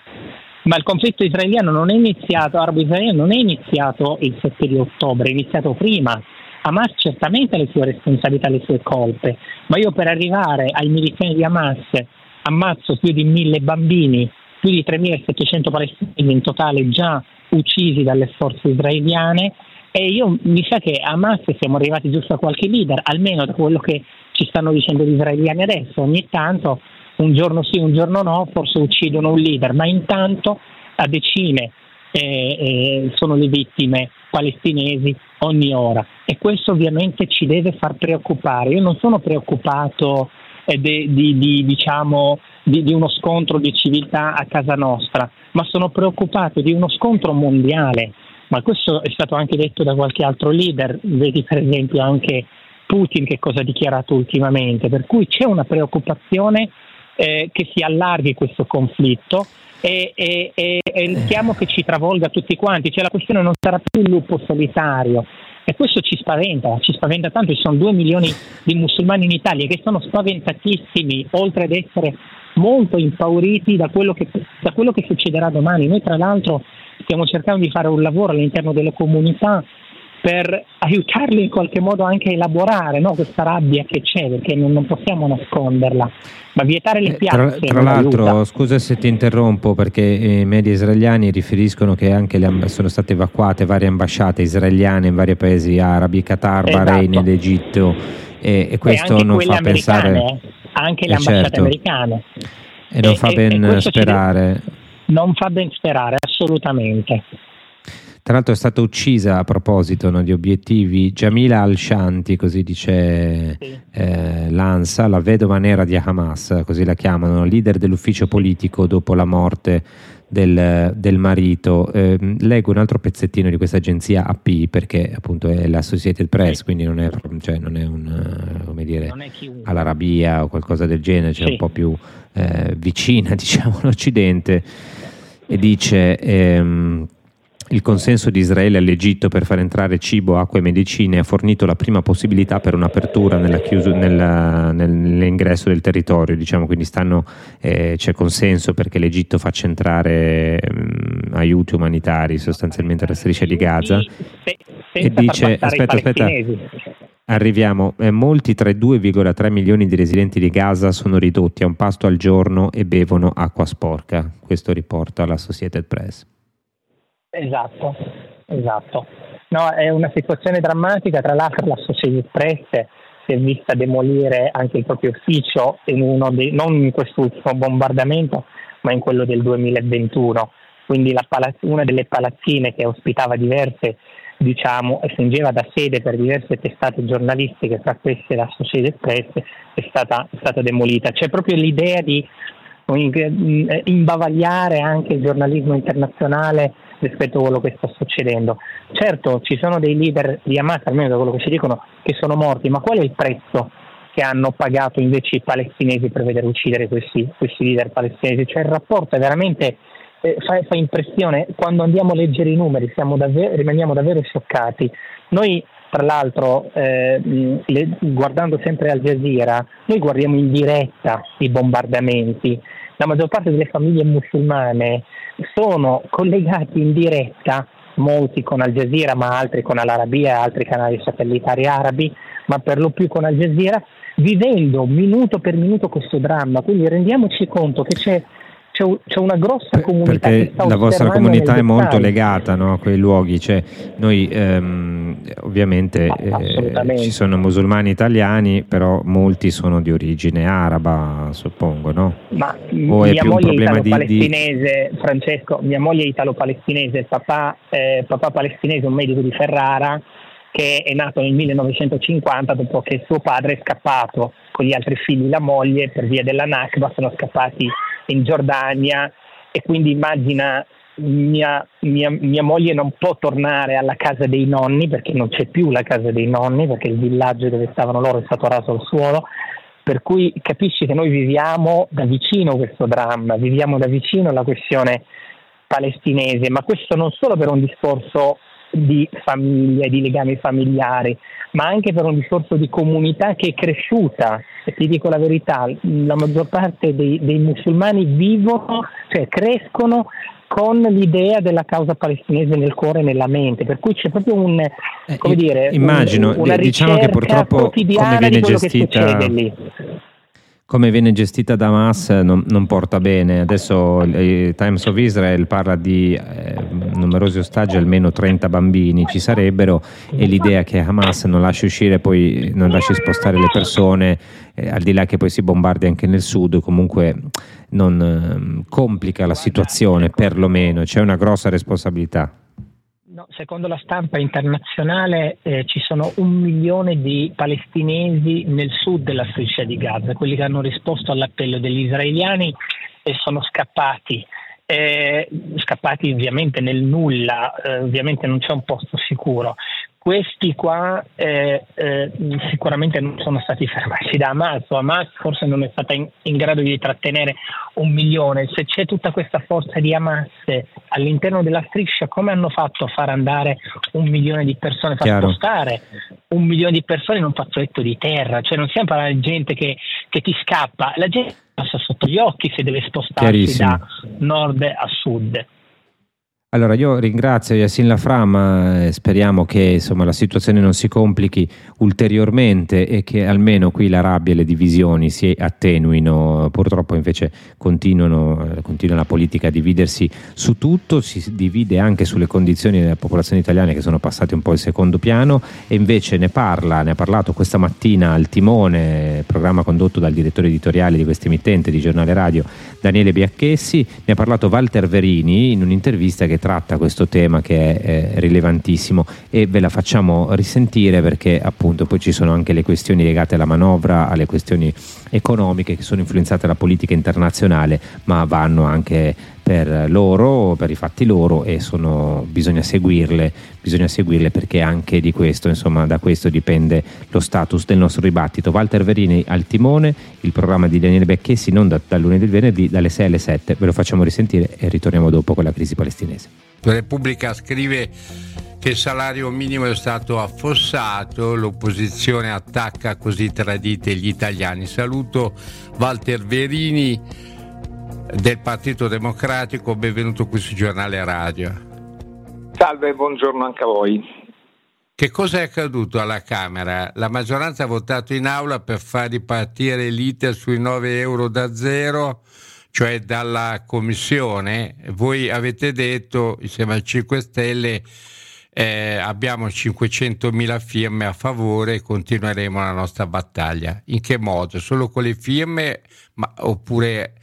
ma, il conflitto israeliano non è iniziato, arabo-israeliano non è iniziato il 7 di ottobre, è iniziato prima. Hamas certamente ha le sue responsabilità, le sue colpe, ma io per arrivare ai miliziani di Hamas ammazzo più di mille bambini, più di 3.700 palestinesi in totale già uccisi dalle forze israeliane. E io mi sa che a Hamas siamo arrivati giusto a qualche leader, almeno da quello che ci stanno dicendo gli israeliani adesso, ogni tanto un giorno sì, un giorno no, forse uccidono un leader, ma intanto a decine eh, eh, sono le vittime palestinesi ogni ora. E questo ovviamente ci deve far preoccupare. Io non sono preoccupato di, di, di, diciamo, di, uno scontro di civiltà a casa nostra, ma sono preoccupato di uno scontro mondiale. Ma questo è stato anche detto da qualche altro leader, vedi per esempio anche Putin che cosa ha dichiarato ultimamente, per cui c'è una preoccupazione eh, che si allarghi questo conflitto e, e, e, e rischiamo che ci travolga tutti quanti, cioè la questione non sarà più il lupo solitario e questo ci spaventa, ci spaventa tanto, ci sono due milioni di musulmani in Italia che sono spaventatissimi, oltre ad essere molto impauriti da quello che, da quello che succederà domani. Noi tra l'altro stiamo cercando di fare un lavoro all'interno delle comunità per aiutarli in qualche modo anche a elaborare no, questa rabbia che c'è, perché non, non, possiamo nasconderla. Ma vietare le piazze. Eh, tra, tra l'altro, aiuta. scusa se ti interrompo, perché i media israeliani riferiscono che anche le, sono state evacuate varie ambasciate israeliane in vari paesi arabi, Qatar, esatto. Bahrain ed Egitto, e, e questo non fa pensare. Anche le eh, ambasciate certo. americane. E non e, fa ben sperare. Non fa ben sperare, assolutamente. Tra l'altro è stata uccisa a proposito no, di obiettivi Jamila Al-Shanti, così dice sì. eh, l'ANSA, la vedova nera di Hamas, così la chiamano, leader dell'ufficio politico dopo la morte del, del marito. Eh, leggo un altro pezzettino di questa agenzia AP perché appunto è l'Associated Press, sì. quindi non è, cioè, non è un, come dire, all'Arabia o qualcosa del genere, cioè sì. un po' più eh, vicina diciamo all'Occidente e dice... Ehm, il consenso di Israele all'Egitto per far entrare cibo, acqua e medicine ha fornito la prima possibilità per un'apertura chiuso, nella, nell'ingresso del territorio, diciamo, quindi stanno, eh, c'è consenso perché l'Egitto faccia entrare mh, aiuti umanitari sostanzialmente alla striscia di Gaza. e dice, aspetta, aspetta, arriviamo, eh, molti tra i 2,3 milioni di residenti di Gaza sono ridotti a un pasto al giorno e bevono acqua sporca, questo riporta la Associated Press. Esatto, esatto. No, è una situazione drammatica, tra l'altro la Press si è vista demolire anche il proprio ufficio in dei, non in quest'ultimo bombardamento, ma in quello del 2021. Quindi palaz- una delle palazzine che ospitava diverse, diciamo, e fungeva da sede per diverse testate giornalistiche, tra queste la Press, è stata, è stata demolita. C'è proprio l'idea di imbavagliare anche il giornalismo internazionale rispetto a quello che sta succedendo. Certo, ci sono dei leader di Hamas, almeno da quello che ci dicono, che sono morti, ma qual è il prezzo che hanno pagato invece i palestinesi per vedere uccidere questi, questi leader palestinesi? Cioè il rapporto è veramente eh, fa, fa, impressione quando andiamo a leggere i numeri, davvero, rimaniamo davvero scioccati. Noi tra l'altro, eh, le, guardando sempre Al Jazeera, noi guardiamo in diretta i bombardamenti. La maggior parte delle famiglie musulmane sono collegati in diretta, molti con Al Jazeera, ma altri con Al Arabia e altri canali satellitari arabi, ma per lo più con Al Jazeera, vivendo minuto per minuto questo dramma. Quindi rendiamoci conto che c'è c'è, c'è una grossa comunità perché la vostra comunità è molto legata no, a quei luoghi. Cioè, noi ehm, ovviamente eh, ci sono musulmani italiani però molti sono di origine araba suppongo no? ma o mia moglie è italo-palestinese di... Francesco mia moglie è italo-palestinese papà, eh, papà palestinese un medico di Ferrara che è nato nel 1950 dopo che suo padre è scappato con gli altri figli la moglie per via della Nakba sono scappati in Giordania e quindi immagina mia, mia, mia, moglie non può tornare alla casa dei nonni perché non c'è più la casa dei nonni perché il villaggio dove stavano loro è stato raso al suolo. Per cui capisci che noi viviamo da vicino questo dramma, viviamo da vicino la questione palestinese, ma questo non solo per un discorso di famiglia, di legami familiari, ma anche per un discorso di comunità che è cresciuta. E ti dico la verità, la maggior parte dei, dei musulmani vivono, cioè crescono con l'idea della causa palestinese nel cuore e nella mente, per cui c'è proprio un, eh, come dire, immagino, un, una diciamo che purtroppo come viene gestita come viene gestita da Hamas non, non, porta bene. Adesso il Times of Israel parla di eh, numerosi ostaggi, almeno 30 bambini ci sarebbero e l'idea che Hamas non lasci uscire, poi non lasci spostare le persone, eh, al di là che poi si bombardi anche nel sud, comunque non eh, complica la situazione perlomeno, c'è una grossa responsabilità. No, secondo la stampa internazionale eh, ci sono un milione di palestinesi nel sud della striscia di Gaza, quelli che hanno risposto all'appello degli israeliani e sono scappati. Eh, scappati ovviamente nel nulla, eh, ovviamente non c'è un posto sicuro questi qua eh, eh, sicuramente non sono stati fermati da Hamas o Hamas forse non è stata in, in, grado di trattenere un milione. Se c'è tutta questa forza di Hamas all'interno della striscia come hanno fatto a far andare un milione di persone far Chiaro. spostare un milione di persone in un fazzoletto di terra? Cioè non stiamo parlando di gente che, che ti scappa. La gente passa sotto gli occhi se deve spostarsi da nord a sud allora io ringrazio Yassin Lafram e speriamo che insomma, la situazione non si complichi ulteriormente e che almeno qui la rabbia e le divisioni si attenuino, purtroppo invece eh, continua la politica a dividersi su tutto, si divide anche sulle condizioni della popolazione italiana che sono passate un po' in secondo piano e invece ne parla, ne ha parlato questa mattina al Timone, programma condotto dal direttore editoriale di questa emittente di giornale radio Daniele Biacchessi, ne ha parlato Walter Verini in un'intervista che tratta questo tema che è, è rilevantissimo e ve la facciamo risentire perché appunto poi ci sono anche le questioni legate alla manovra, alle questioni economiche che sono influenzate dalla politica internazionale ma vanno anche per loro, per i fatti loro e sono, bisogna seguirle, bisogna seguirle perché anche di questo, insomma, da questo dipende lo status del nostro dibattito. Walter Verini al timone, il programma di Daniele Becchessi non da, dal lunedì al venerdì, dalle 6 alle 7, ve lo facciamo risentire e ritorniamo dopo con la crisi palestinese. La Repubblica scrive che il salario minimo è stato affossato, l'opposizione attacca così tradite gli italiani. Saluto Walter Verini del Partito Democratico, benvenuto qui su Giornale Radio. Salve, buongiorno anche a voi. Che cosa è accaduto alla Camera? La maggioranza ha votato in aula per far ripartire l'iter sui 9 euro da zero, cioè dalla Commissione. Voi avete detto, insieme al 5 Stelle, eh, abbiamo 500.000 firme a favore e continueremo la nostra battaglia. In che modo? Solo con le firme ma, oppure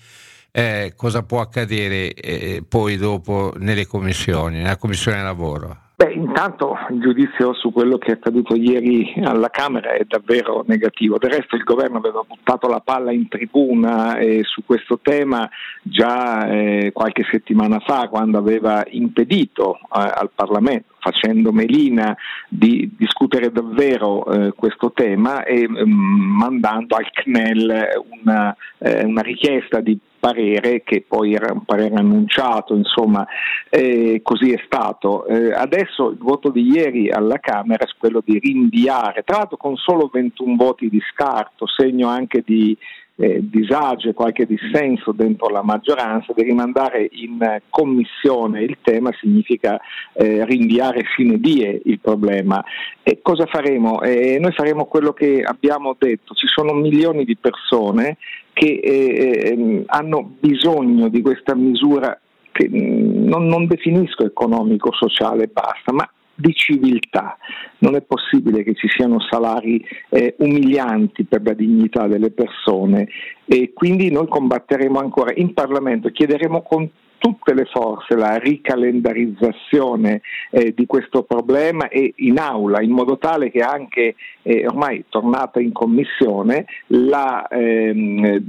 eh, cosa può accadere eh, poi dopo nelle commissioni, nella commissione lavoro? Beh, intanto il giudizio su quello che è accaduto ieri alla Camera è davvero negativo. Del resto il governo aveva buttato la palla in tribuna eh, su questo tema già eh, qualche settimana fa, quando aveva impedito eh, al Parlamento facendo melina di discutere davvero eh, questo tema e mh, mm, mandando al CNEL una, eh, una richiesta di parere che poi era un parere annunciato, insomma, eh, così è stato. Eh, adesso il voto di ieri alla Camera è quello di rinviare, tra l'altro con solo 21 voti di scarto, segno anche di eh, disagio e qualche dissenso dentro la maggioranza, di rimandare in commissione il tema significa eh, rinviare sine die il problema. E cosa faremo? Eh, noi faremo quello che abbiamo detto, ci sono milioni di persone che eh, ehm, hanno bisogno di questa misura che mm, non, non definisco economico-sociale e basta, ma di civiltà. Non è possibile che ci siano salari eh, umilianti per la dignità delle persone e quindi noi combatteremo ancora in Parlamento, chiederemo con tutte le forze la ricalendarizzazione eh, di questo problema e in aula, in modo tale che anche eh, ormai tornata in commissione la, ehm,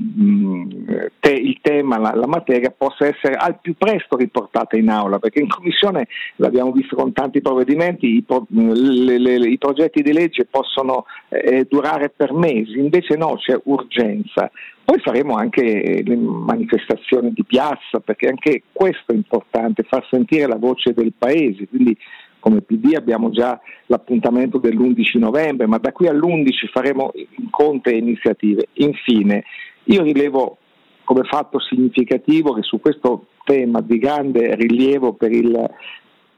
te, il tema, la, la, materia possa essere al più presto riportata in aula, perché in commissione l'abbiamo visto con tanti provvedimenti, i, pro, le, le, i progetti di legge possono eh, durare per mesi, invece no, c'è urgenza. Poi faremo anche le manifestazioni di piazza, perché anche questo è importante, far sentire la voce del paese. Quindi come PD abbiamo già l'appuntamento dell'11 novembre, ma da qui all'11 faremo incontri e iniziative. Infine, io rilevo come fatto significativo che su questo tema di grande rilievo per il,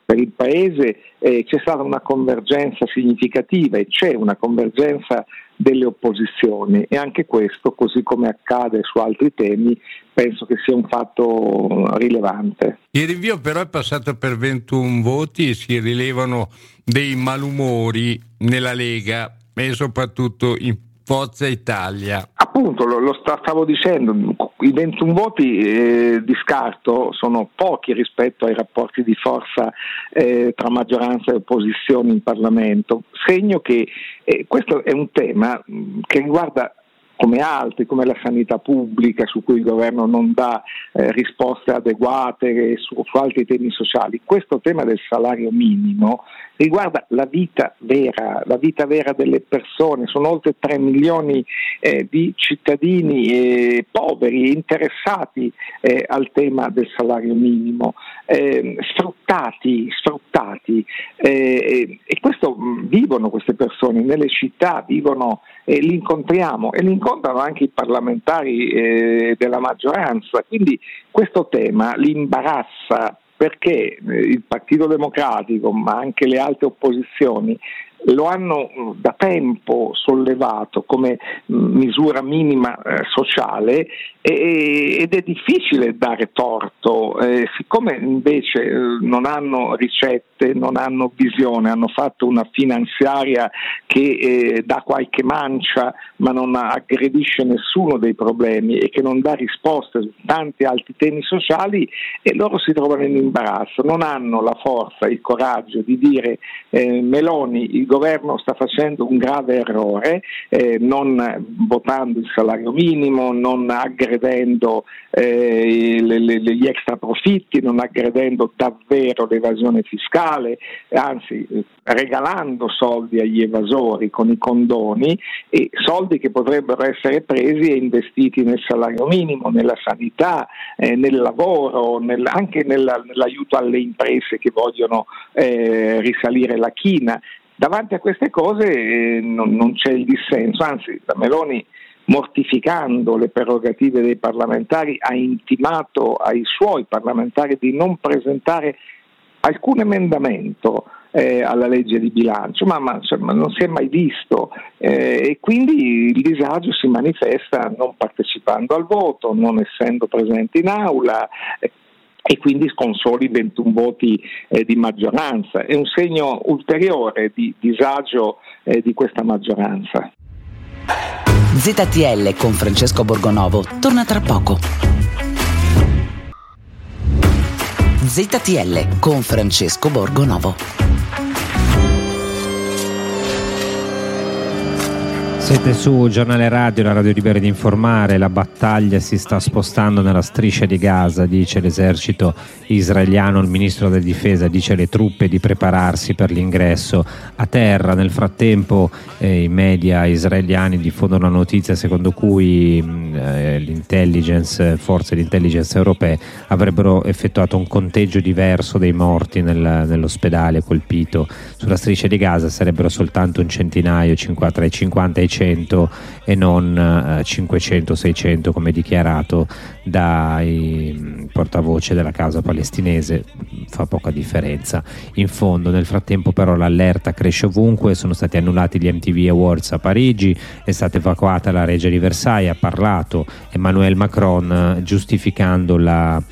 per il Paese eh, c'è stata una convergenza significativa e c'è una convergenza delle opposizioni e anche questo, così come accade su altri temi, penso che sia un fatto rilevante. Il rinvio però è passato per 21 voti e si rilevano dei malumori nella Lega e soprattutto in Forza Italia. Appunto, lo, lo stavo dicendo, i 21 voti eh, di scarto sono pochi rispetto ai rapporti di forza eh, tra maggioranza e opposizione in Parlamento, segno che eh, questo è un tema mh, che riguarda come altri, come la sanità pubblica, su cui il governo non dà eh, risposte adeguate, su, su, altri temi sociali. Questo tema del salario minimo riguarda la vita vera, la vita vera delle persone. Sono oltre 3 milioni eh, di cittadini eh, poveri interessati eh, al tema del salario minimo, ehm, sfruttati, sfruttati eh, e questo vivono queste persone nelle città, vivono e li incontriamo e li incontrano anche i parlamentari eh, della maggioranza. Quindi questo tema li imbarazza perché eh, il Partito Democratico, ma anche le altre opposizioni, lo hanno mm, da tempo sollevato come mm, misura minima eh, sociale ed è difficile dare torto, eh, siccome invece eh, non hanno ricette, non hanno visione, hanno fatto una finanziaria che dà qualche mancia ma non aggredisce nessuno dei problemi e che non dà risposte su tanti altri temi sociali e loro si trovano in imbarazzo, non hanno la forza, il coraggio di dire Meloni, governo sta facendo un grave errore, eh, non votando il salario minimo, non aggredendo eh, le, le, gli extra profitti, non aggredendo davvero l'evasione fiscale, anzi eh, regalando soldi agli evasori con i condoni e soldi che potrebbero essere presi e investiti nel salario minimo, nella sanità, eh, nel lavoro, nel, anche nella, nell'aiuto alle imprese che vogliono eh, risalire la china. Davanti a queste cose eh, non, non, c'è il dissenso, anzi la Meloni mortificando le prerogative dei parlamentari, ha intimato ai suoi parlamentari di non presentare alcun emendamento eh, alla legge di bilancio, ma, ma, cioè, ma non si è mai visto eh, e quindi il disagio si manifesta non partecipando al voto, non essendo presenti in aula. Eh, e quindi con soli 21 voti eh, di maggioranza. È un segno ulteriore di disagio eh, di questa maggioranza. ZTL con Francesco Borgonovo torna tra poco. ZTL con Francesco Borgonovo. Siete su Giornale Radio, la radio libera di informare, la battaglia si sta spostando nella striscia di Gaza, dice l'esercito israeliano, il ministro della difesa dice alle truppe di prepararsi per l'ingresso a terra. Nel frattempo eh, i media israeliani diffondono una notizia secondo cui mh, eh, l'intelligence, forze di intelligence europee avrebbero effettuato un conteggio diverso dei morti nel, nell'ospedale colpito sulla striscia di Gaza, sarebbero soltanto un centinaio, tra i 50 e i 100 e non eh, 500-600 come dichiarato dai mm, portavoce della causa palestinese. Fa poca differenza. In fondo nel frattempo però l'allerta cresce ovunque. Sono stati annullati gli MTV Awards a Parigi è stata evacuata la regia di Versailles ha parlato Emmanuel Macron giustificando la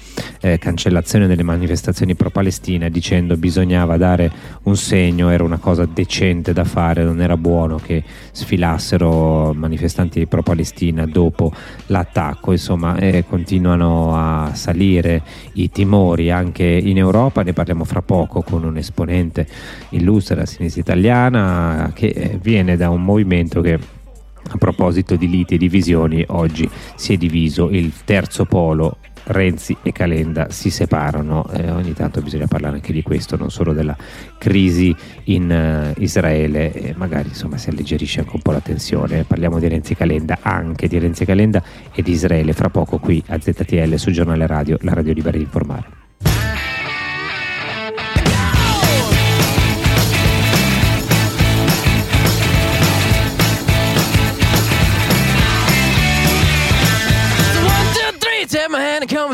eh, cancellazione delle manifestazioni pro-Palestina dicendo bisognava dare un segno era una cosa decente da fare non era buono che sfilassero manifestanti pro-Palestina dopo l'attacco. Insomma eh, continuano a salire i timori anche in Europa, ne parliamo fra poco con un esponente illustre della sinistra italiana che eh, viene da un movimento che a proposito di liti e divisioni oggi si è diviso il terzo polo Renzi e Calenda si separano e ogni tanto bisogna parlare anche di questo, non solo della crisi in uh, Israele e magari insomma si alleggerisce anche un po' la tensione. Parliamo di Renzi e Calenda, anche di Renzi e Calenda e di Israele fra poco qui a ZTL sul giornale radio, la radio libera di informare.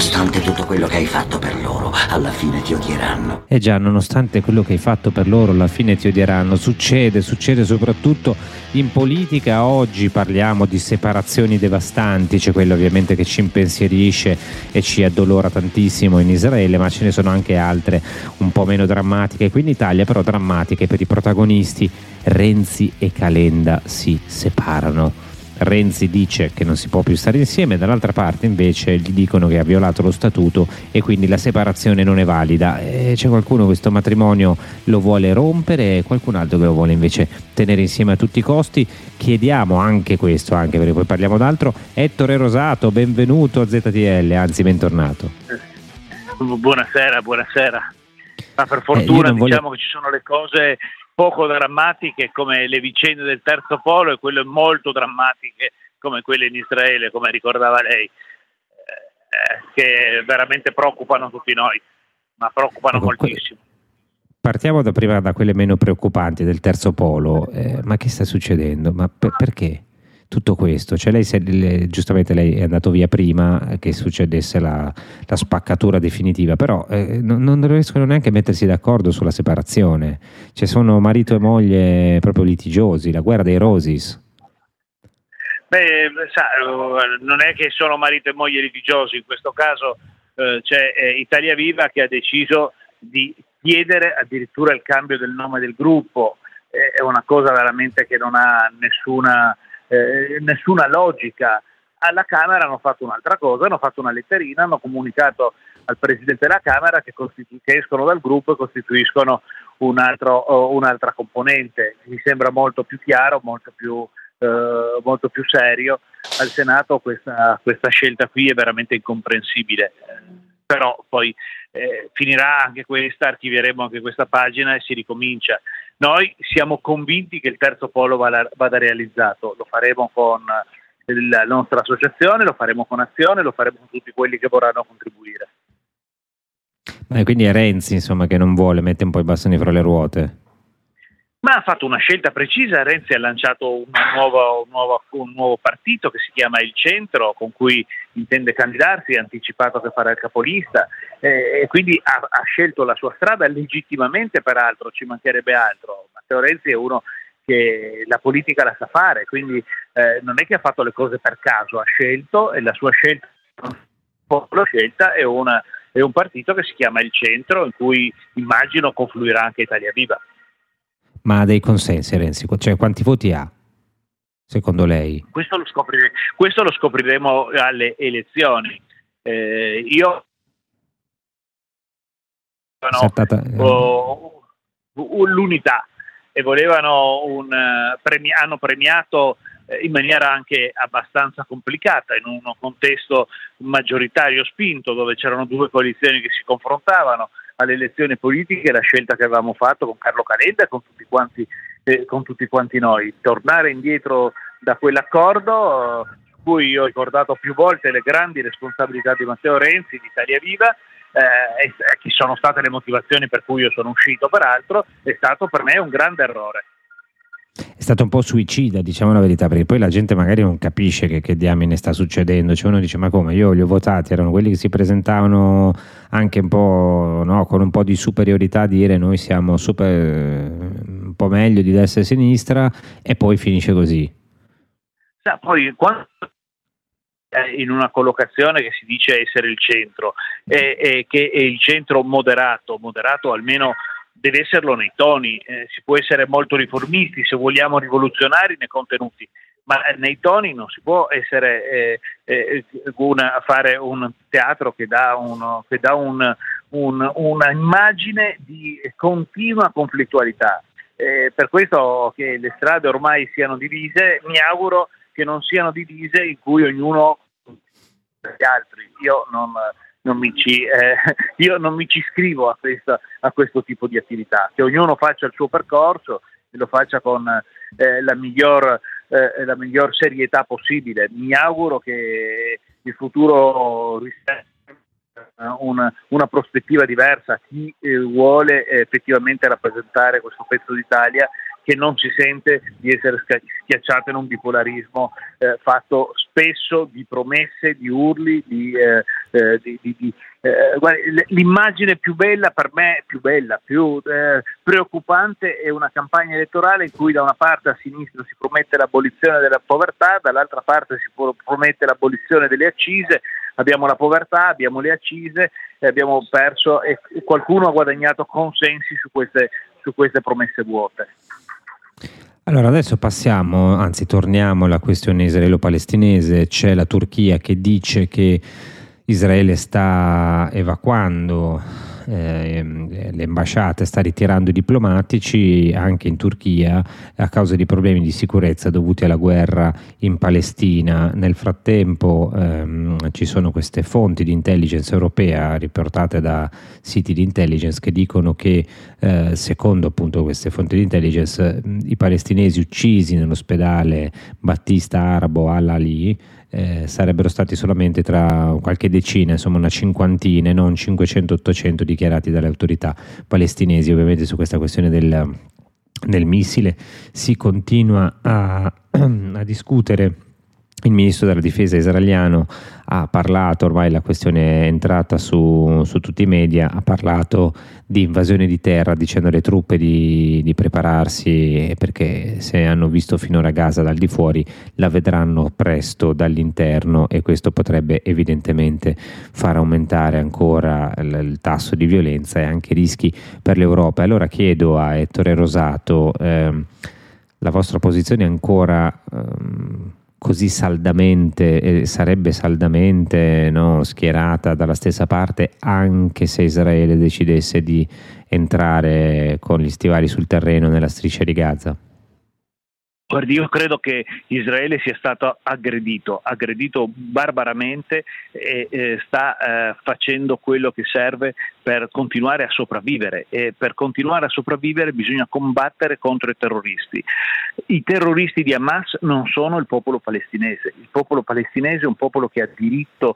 Nonostante tutto quello che hai fatto per loro, alla fine ti odieranno. Eh già, nonostante quello che hai fatto per loro, alla fine ti odieranno. Succede, succede soprattutto in politica. Oggi parliamo di separazioni devastanti, c'è quello ovviamente che ci impensierisce e ci addolora tantissimo in Israele, ma ce ne sono anche altre un po' meno drammatiche qui in Italia, però drammatiche per i protagonisti. Renzi e Calenda si separano Renzi dice che non si può più stare insieme, dall'altra parte invece gli dicono che ha violato lo statuto e quindi la separazione non è valida. E c'è qualcuno che questo matrimonio lo vuole rompere e qualcun altro che lo vuole invece tenere insieme a tutti i costi. Chiediamo anche questo, anche perché poi parliamo d'altro. Ettore Rosato, benvenuto a ZTL, anzi bentornato. Buonasera, buonasera. Ma per fortuna eh, diciamo voglio... che ci sono le cose poco drammatiche come le vicende del terzo polo e quelle molto drammatiche come quelle in Israele, come ricordava lei, eh, che veramente preoccupano tutti noi, ma preoccupano ecco, moltissimo. Partiamo da prima da quelle meno preoccupanti del terzo polo, eh, ma che sta succedendo? Ma per, perché? Tutto questo? Cioè lei, giustamente lei è andato via prima che succedesse la, la spaccatura definitiva, però eh, non, non, riescono neanche a mettersi d'accordo sulla separazione. Ci sono marito e moglie proprio litigiosi, la guerra dei Rosis. Beh, sa, non è che sono marito e moglie litigiosi, in questo caso eh, c'è eh, Italia Viva che ha deciso di chiedere addirittura il cambio del nome del gruppo, eh, è una cosa veramente che non ha nessuna, eh, nessuna logica. Alla Camera hanno fatto un'altra cosa, hanno fatto una letterina, hanno comunicato al Presidente della Camera che, costitu- che escono dal gruppo e costituiscono un altro, un'altra componente. Mi sembra molto più chiaro, molto più, eh, molto più serio. Al Senato questa, questa, scelta qui è veramente incomprensibile, però poi eh, finirà anche questa, archivieremo anche questa pagina e si ricomincia. Noi siamo convinti che il terzo polo vada, realizzato, lo faremo con la nostra associazione, lo faremo con Azione, lo faremo con tutti quelli che vorranno contribuire. Eh, quindi è Renzi insomma, che non vuole, mette un po' i bastoni fra le ruote. Ma ha fatto una scelta precisa, Renzi ha lanciato nuova, un, nuovo, un, nuovo, partito che si chiama Il Centro, con cui intende candidarsi, ha anticipato che farà il capolista eh, e quindi ha, ha, scelto la sua strada legittimamente, peraltro ci mancherebbe altro. Matteo Renzi è uno che la politica la sa fare, quindi eh, non è che ha fatto le cose per caso, ha scelto e la sua scelta, la scelta è, una, è un partito che si chiama Il Centro, in cui immagino confluirà anche Italia Viva. Ma ha dei consensi Renzi? Cioè quanti voti ha? Secondo lei? Questo lo, scopriremo, questo lo scopriremo alle elezioni. Eh, io Stata, oh, l'unità e volevano un, uh, premi- hanno premiato eh, in maniera anche abbastanza complicata in un contesto maggioritario spinto dove c'erano due coalizioni che si confrontavano alle elezioni politiche la scelta che avevamo fatto con Carlo Calenda e con tutti quanti, eh, con tutti quanti noi. Tornare indietro da quell'accordo, eh, su cui io ho ricordato più volte le grandi responsabilità di Matteo Renzi, di Italia Viva, eh, e, e chi sono state le motivazioni per cui io sono uscito, peraltro, è stato per me un grande errore è stato un po' suicida, diciamo la verità, perché poi la gente magari non capisce che, che diamine sta succedendo, cioè uno dice ma come, io li ho votati, erano quelli che si presentavano anche un po' no, con un po' di superiorità dire noi siamo super, un po' meglio di destra e sinistra e poi finisce così. Sa, poi quando in una collocazione che si dice essere il centro e, e che è il centro moderato, moderato almeno deve esserlo nei toni, eh, si può essere molto riformisti se vogliamo rivoluzionari nei contenuti, ma nei toni non si può essere eh, eh, una, fare un teatro che dà, uno, che dà un, un, una immagine di continua conflittualità. Eh, per questo che le strade ormai siano divise, mi auguro che non siano divise in cui ognuno gli altri. Io non, non mi ci, eh, io non mi ci iscrivo a, questa, a, questo tipo di attività, che ognuno faccia il suo percorso e lo faccia con eh, la, miglior, eh, la, miglior, serietà possibile. Mi auguro che il futuro rispetta una, una, prospettiva diversa a chi eh, vuole effettivamente rappresentare questo pezzo d'Italia che non si sente di essere schiacciato in un bipolarismo eh, fatto spesso di promesse, di urli, di, eh, eh, di, di eh, guarda, l'immagine più bella per me, più bella, più eh, preoccupante è una campagna elettorale in cui da una parte a sinistra si promette l'abolizione della povertà, dall'altra parte si promette l'abolizione delle accise, abbiamo la povertà, abbiamo le accise e abbiamo perso e qualcuno ha guadagnato consensi su queste, su queste promesse vuote. Allora adesso passiamo, anzi torniamo alla questione israelo-palestinese, c'è la Turchia che dice che Israele sta evacuando eh, le ambasciate, sta ritirando i diplomatici anche in Turchia a causa di problemi di sicurezza dovuti alla guerra in Palestina. Nel frattempo ehm, ci sono queste fonti di intelligence europea riportate da siti di intelligence che dicono che eh, secondo appunto queste fonti di intelligence i palestinesi uccisi nell'ospedale Battista Arabo al-Ali eh, sarebbero stati solamente tra qualche decina, insomma una cinquantina, non 500-800 dichiarati dalle autorità palestinesi. Ovviamente su questa questione del, del missile si continua a a discutere il ministro della difesa israeliano ha parlato, ormai la questione è entrata su, su, tutti i media, ha parlato di invasione di terra dicendo alle truppe di, di, prepararsi perché se hanno visto finora Gaza dal di fuori la vedranno presto dall'interno e questo potrebbe evidentemente far aumentare ancora il, il tasso di violenza e anche rischi per l'Europa. Allora chiedo a Ettore Rosato eh, la vostra posizione ancora... Eh, così saldamente, eh, sarebbe saldamente no, schierata dalla stessa parte anche se Israele decidesse di entrare con gli stivali sul terreno nella striscia di Gaza? Guardi, io credo che Israele sia stato aggredito, aggredito barbaramente e eh, sta eh, facendo quello che serve per continuare a sopravvivere e per continuare a sopravvivere bisogna combattere contro i terroristi. I terroristi di Hamas non sono il popolo palestinese, il popolo palestinese è un popolo che ha diritto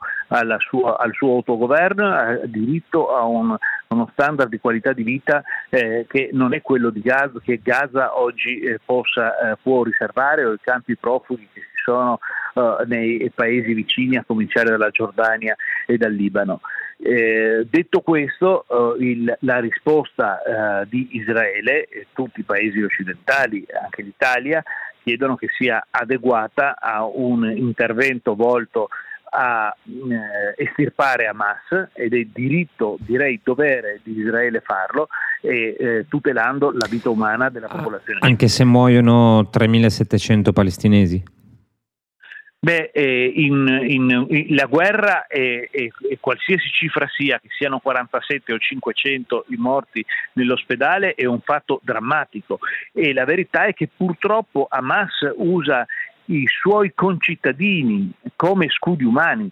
sua, al suo autogoverno, ha diritto a un, uno standard di qualità di vita eh, che non è quello di Gaza, che Gaza oggi eh, possa, eh, può riservare o i campi profughi che ci sono nei paesi vicini, a cominciare dalla Giordania e dal Libano. Eh, detto questo, uh, il, la risposta uh, di Israele e tutti i paesi occidentali, anche l'Italia, chiedono che sia adeguata a un intervento volto a eh, estirpare Hamas ed è diritto, direi dovere di Israele farlo e eh, tutelando la vita umana della ah, popolazione. Anche se muoiono 3.700 palestinesi? Beh, eh, in, in, in, la guerra e, qualsiasi cifra sia, che siano 47 o 500 i morti nell'ospedale, è un fatto drammatico. E la verità è che purtroppo Hamas usa i suoi concittadini come scudi umani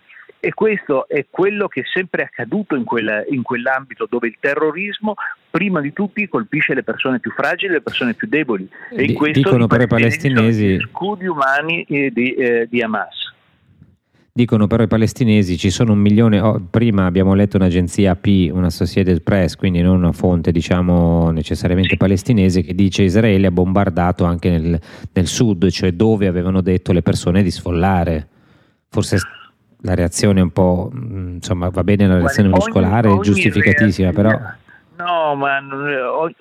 e questo è quello che è sempre accaduto in, quella, in, quell'ambito dove il terrorismo prima di tutti colpisce le persone più fragili, le persone più deboli e in questo dicono però i palestinesi scudi umani di, eh, di Hamas. Dicono però i palestinesi ci sono un milione, oh, prima abbiamo letto un'agenzia AP, una Associated Press, quindi non una fonte diciamo necessariamente palestinese, che dice Israele ha bombardato anche nel, nel sud, cioè dove avevano detto le persone di sfollare. Forse la reazione è un po', mm, insomma va bene la reazione muscolare, è giustificatissima, però No, ma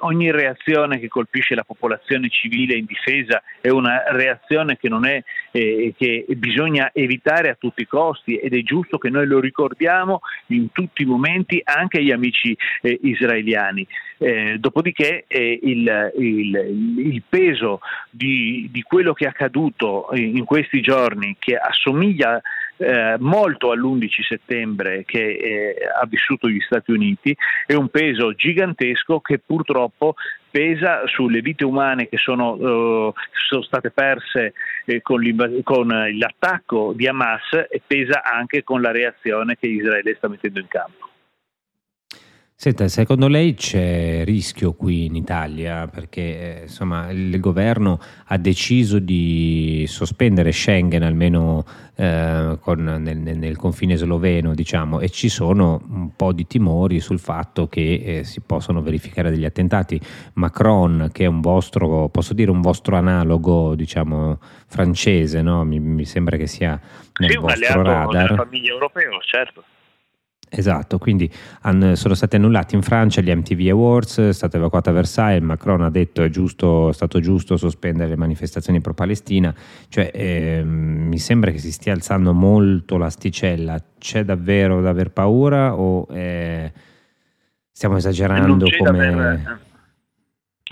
ogni reazione che colpisce la popolazione civile in difesa è una reazione che, è, eh, che bisogna evitare a tutti i costi ed è giusto che noi lo ricordiamo in tutti i momenti anche agli amici eh, israeliani. Eh, dopodiché eh, il, il, il, peso di, di, quello che è accaduto in questi giorni, che assomiglia eh, molto all'11 settembre che eh, ha vissuto gli Stati Uniti, è un peso gigantesco che purtroppo pesa sulle vite umane che sono, uh, sono state perse eh, con, con, l'attacco di Hamas e pesa anche con la reazione che Israele sta mettendo in campo. Senta, secondo lei c'è rischio qui in Italia perché eh, insomma, il governo ha deciso di sospendere Schengen almeno eh, con, nel, nel, confine sloveno diciamo, e ci sono un po' di timori sul fatto che eh, si possano verificare degli attentati. Macron che è un vostro, posso dire un vostro analogo diciamo, francese, no? mi, mi, sembra che sia nel sì, vostro radar. Della famiglia europea, certo. Esatto, quindi sono stati annullati in Francia gli MTV Awards, è stato evacuato a Versailles, Macron ha detto è, giusto, è stato giusto sospendere le manifestazioni pro-Palestina, cioè eh, mi sembra che si stia alzando molto l'asticella, c'è davvero da aver paura o eh, stiamo esagerando come... Aver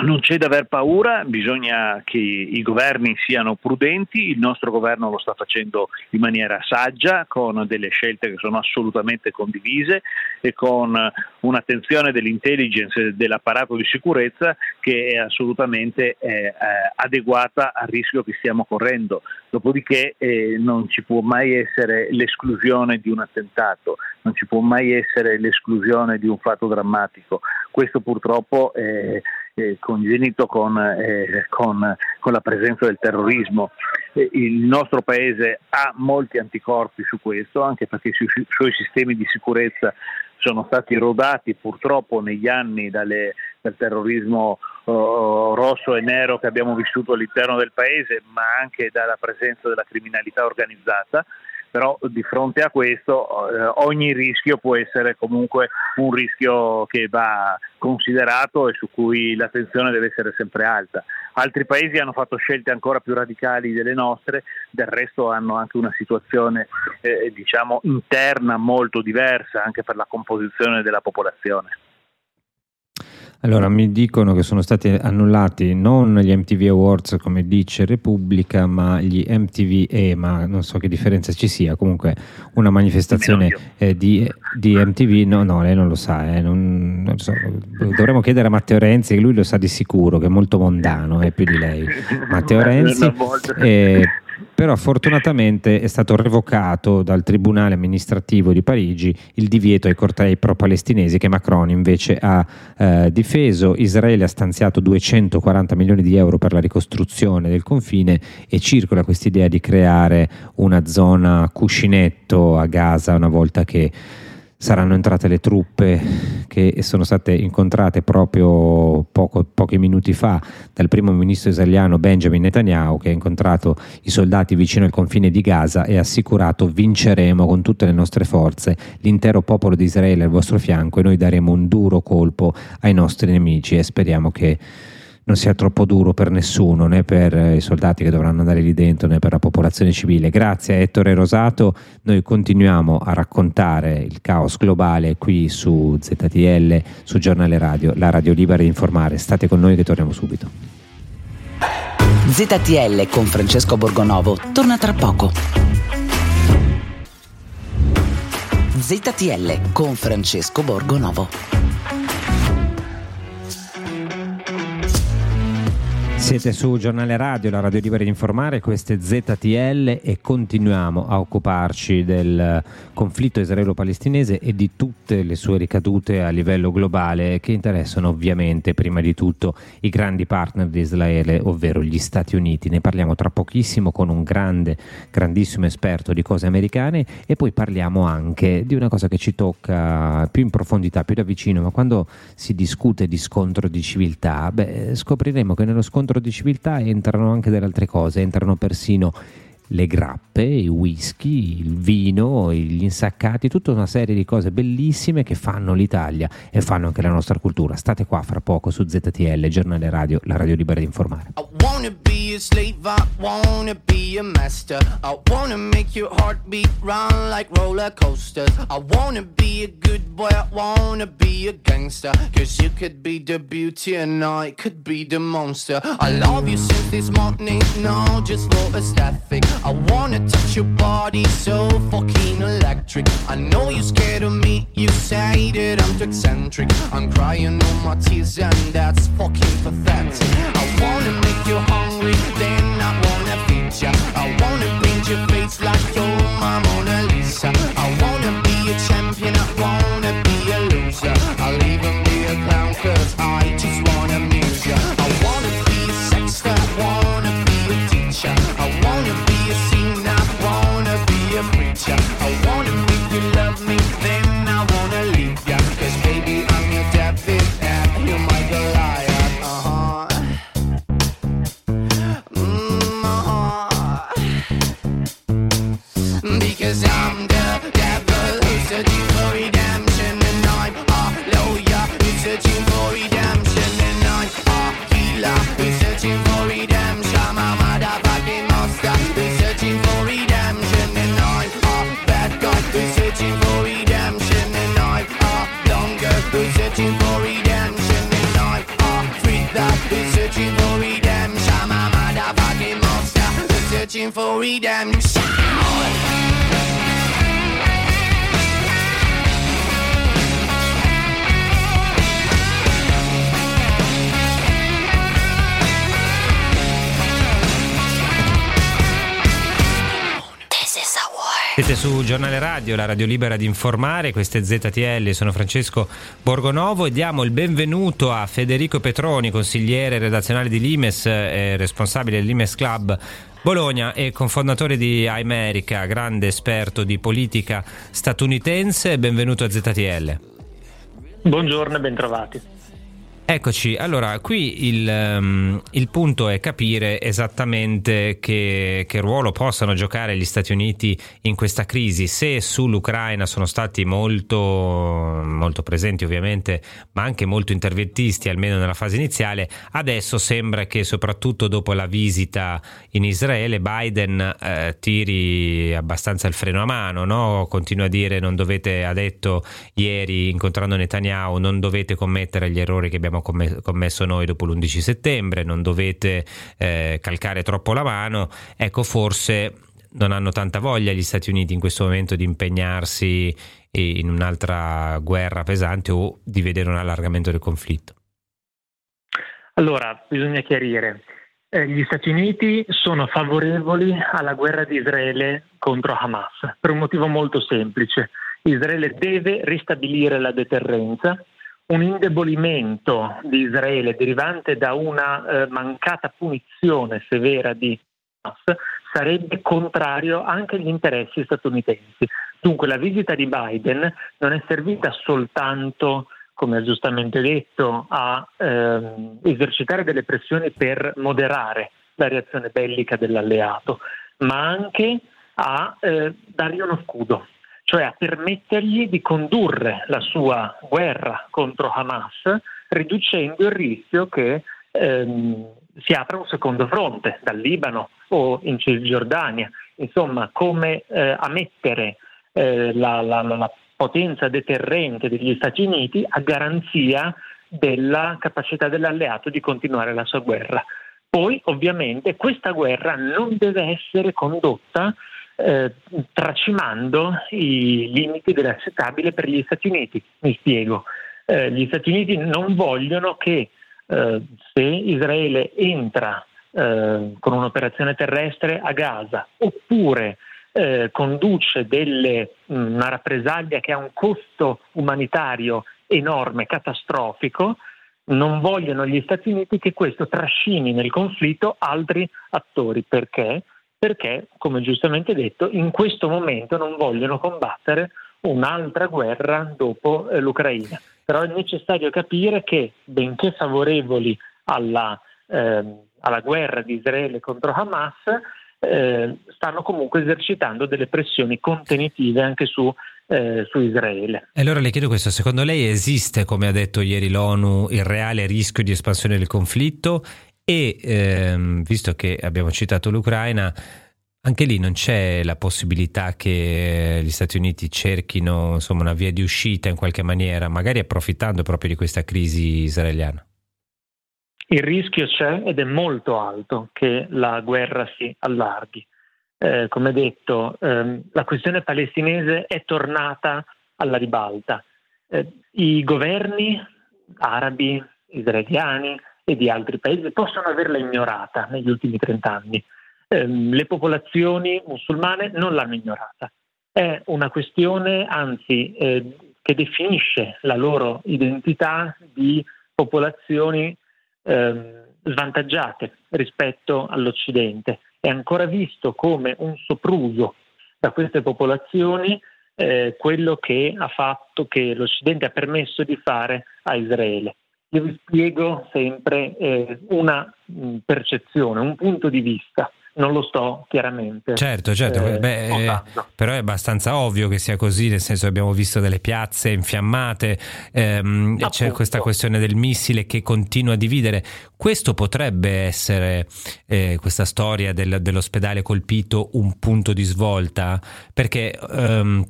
non c'è da aver paura, bisogna che i governi siano prudenti, il nostro governo lo sta facendo in maniera saggia, con delle scelte che sono assolutamente condivise e con un'attenzione dell'intelligence e dell'apparato di sicurezza che è assolutamente eh, adeguata al rischio che stiamo correndo. Dopodiché eh, non ci può mai essere l'esclusione di un attentato, non ci può mai essere l'esclusione di un fatto drammatico. Questo purtroppo è eh, congenito con, eh, con, con, la presenza del terrorismo. Eh, il nostro paese ha molti anticorpi su questo, anche perché i su- suoi sistemi di sicurezza sono stati rodati purtroppo negli anni dalle, dal terrorismo uh, rosso e nero che abbiamo vissuto all'interno del paese, ma anche dalla presenza della criminalità organizzata però di fronte a questo eh, ogni rischio può essere comunque un rischio che va considerato e su cui l'attenzione deve essere sempre alta. Altri paesi hanno fatto scelte ancora più radicali delle nostre, del resto hanno anche una situazione eh, diciamo interna molto diversa anche per la composizione della popolazione. Allora, mi dicono che sono stati annullati non gli MTV Awards come dice Repubblica, ma gli MTV EMA, non so che differenza ci sia, comunque una manifestazione eh, di, di, MTV, no, no, lei non lo sa, eh, non, non so. dovremmo chiedere a Matteo Renzi, che lui lo sa di sicuro, che è molto mondano, è eh, più di lei. Matteo Renzi, però fortunatamente è stato revocato dal Tribunale amministrativo di Parigi il divieto ai cortei pro-palestinesi che Macron invece ha eh, difeso. Israele ha stanziato 240 milioni di euro per la ricostruzione del confine e circola questa idea di creare una zona cuscinetto a Gaza una volta che saranno entrate le truppe che sono state incontrate proprio poco, pochi minuti fa dal primo ministro israeliano Benjamin Netanyahu che ha incontrato i soldati vicino al confine di Gaza e ha assicurato vinceremo con tutte le nostre forze, l'intero popolo di Israele al vostro fianco e noi daremo un duro colpo ai nostri nemici e speriamo che non sia troppo duro per nessuno, né per eh, i soldati che dovranno andare lì dentro, né per la popolazione civile. Grazie a Ettore Rosato, noi continuiamo a raccontare il caos globale qui su ZTL, su Giornale Radio, la radio libera di informare. State con noi che torniamo subito. ZTL con Francesco Borgonovo torna tra poco. ZTL con Francesco Borgonovo. Siete su Giornale Radio, la radio libera di informare, questo è ZTL e continuiamo a occuparci del conflitto israelo-palestinese e di tutte le sue ricadute a livello globale che interessano ovviamente prima di tutto i grandi partner di Israele, ovvero gli Stati Uniti. Ne parliamo tra pochissimo con un grande, grandissimo esperto di cose americane e poi parliamo anche di una cosa che ci tocca più in profondità, più da vicino, ma quando si discute di scontro di civiltà, beh, scopriremo che nello scontro di civiltà entrano anche delle altre cose, entrano persino le grappe, i whisky, il vino, gli insaccati, tutta una serie di cose bellissime che fanno l'Italia e fanno anche la nostra cultura. State qua fra poco su ZTL, giornale radio, la radio libera di informare. I wanna be a slave, I wanna be a master. I wanna make your heartbeat run like roller coasters. I wanna be a good boy, I wanna be a gangster. Cause you could be the beauty and I could be the monster. I love you since this morning, no, just for aesthetic. I wanna touch your body so fucking electric. I know you're scared of me, you say that I'm too eccentric. I'm crying all my tears and that's fucking pathetic. I wanna make you hungry, then I wanna feed ya. I wanna paint your face like you're my Mona Lisa. I wanna for redemption. Siete su Giornale Radio, la radio libera di informare, questo è ZTL, sono Francesco Borgonovo e diamo il benvenuto a Federico Petroni, consigliere redazionale di Limes e responsabile dell'Imes Club Bologna e confondatore di America, grande esperto di politica statunitense, benvenuto a ZTL. Buongiorno e bentrovati. Eccoci, allora qui il, um, il, punto è capire esattamente che, che, ruolo possano giocare gli Stati Uniti in questa crisi. Se sull'Ucraina sono stati molto, molto presenti ovviamente, ma anche molto interventisti, almeno nella fase iniziale, adesso sembra che soprattutto dopo la visita in Israele Biden eh, tiri abbastanza il freno a mano, no? continua a dire non dovete, ha detto ieri incontrando Netanyahu, non dovete commettere gli errori che abbiamo abbiamo commesso noi dopo l'11 settembre, non dovete eh, calcare troppo la mano, ecco forse non hanno tanta voglia gli Stati Uniti in questo momento di impegnarsi in un'altra guerra pesante o di vedere un allargamento del conflitto. Allora, bisogna chiarire. Eh, gli Stati Uniti sono favorevoli alla guerra di Israele contro Hamas per un motivo molto semplice. Israele deve ristabilire la deterrenza un indebolimento di Israele derivante da una eh, mancata punizione severa di Hamas sarebbe contrario anche agli interessi statunitensi. Dunque la visita di Biden non è servita soltanto, come ha giustamente detto, a ehm, esercitare delle pressioni per moderare la reazione bellica dell'alleato, ma anche a eh, dargli uno scudo, cioè a permettergli di condurre la sua guerra contro Hamas, riducendo il rischio che ehm, si apra un secondo fronte dal Libano o in Cisgiordania, insomma come eh, a mettere eh, la, la, la potenza deterrente degli Stati Uniti a garanzia della capacità dell'alleato di continuare la sua guerra. Poi ovviamente questa guerra non deve essere condotta eh, tracimando i limiti dell'accettabile per gli Stati Uniti. Mi spiego. Eh, gli Stati Uniti non vogliono che eh, se Israele entra eh, con un'operazione terrestre a Gaza oppure eh, conduce delle, una rappresaglia che ha un costo umanitario enorme, catastrofico, non vogliono gli Stati Uniti che questo trascini nel conflitto altri attori. Perché? Perché, come giustamente detto, in questo momento non vogliono combattere un'altra guerra dopo eh, l'Ucraina. Però è necessario capire che, benché favorevoli alla, eh, alla guerra di Israele contro Hamas, eh, stanno comunque esercitando delle pressioni contenitive anche su, eh, su, Israele. E allora le chiedo questo, secondo lei esiste, come ha detto ieri l'ONU, il reale rischio di espansione del conflitto e ehm, visto che abbiamo citato l'Ucraina, anche lì non c'è la possibilità che gli Stati Uniti cerchino insomma, una via di uscita in qualche maniera, magari approfittando proprio di questa crisi israeliana. Il rischio c'è ed è molto alto che la guerra si allarghi. Eh, come detto, ehm, la questione palestinese è tornata alla ribalta. Eh, I governi arabi, israeliani, e di altri paesi possono averla ignorata negli ultimi 30 anni. Eh, le popolazioni musulmane non l'hanno ignorata. È una questione, anzi, eh, che definisce la loro identità di popolazioni eh, svantaggiate rispetto all'Occidente. È ancora visto come un sopruso da queste popolazioni eh, quello che fatto, che l'Occidente ha permesso di fare a Israele. Io vi spiego sempre eh, una mm, percezione, un punto di vista. Non lo sto chiaramente. Certo, certo, eh, Beh, eh, però è abbastanza ovvio che sia così, nel senso che abbiamo visto delle piazze infiammate, ehm, c'è questa questione del missile che continua a dividere. Questo potrebbe essere, eh, questa storia del, dell'ospedale colpito, un punto di svolta? Perché... Ehm,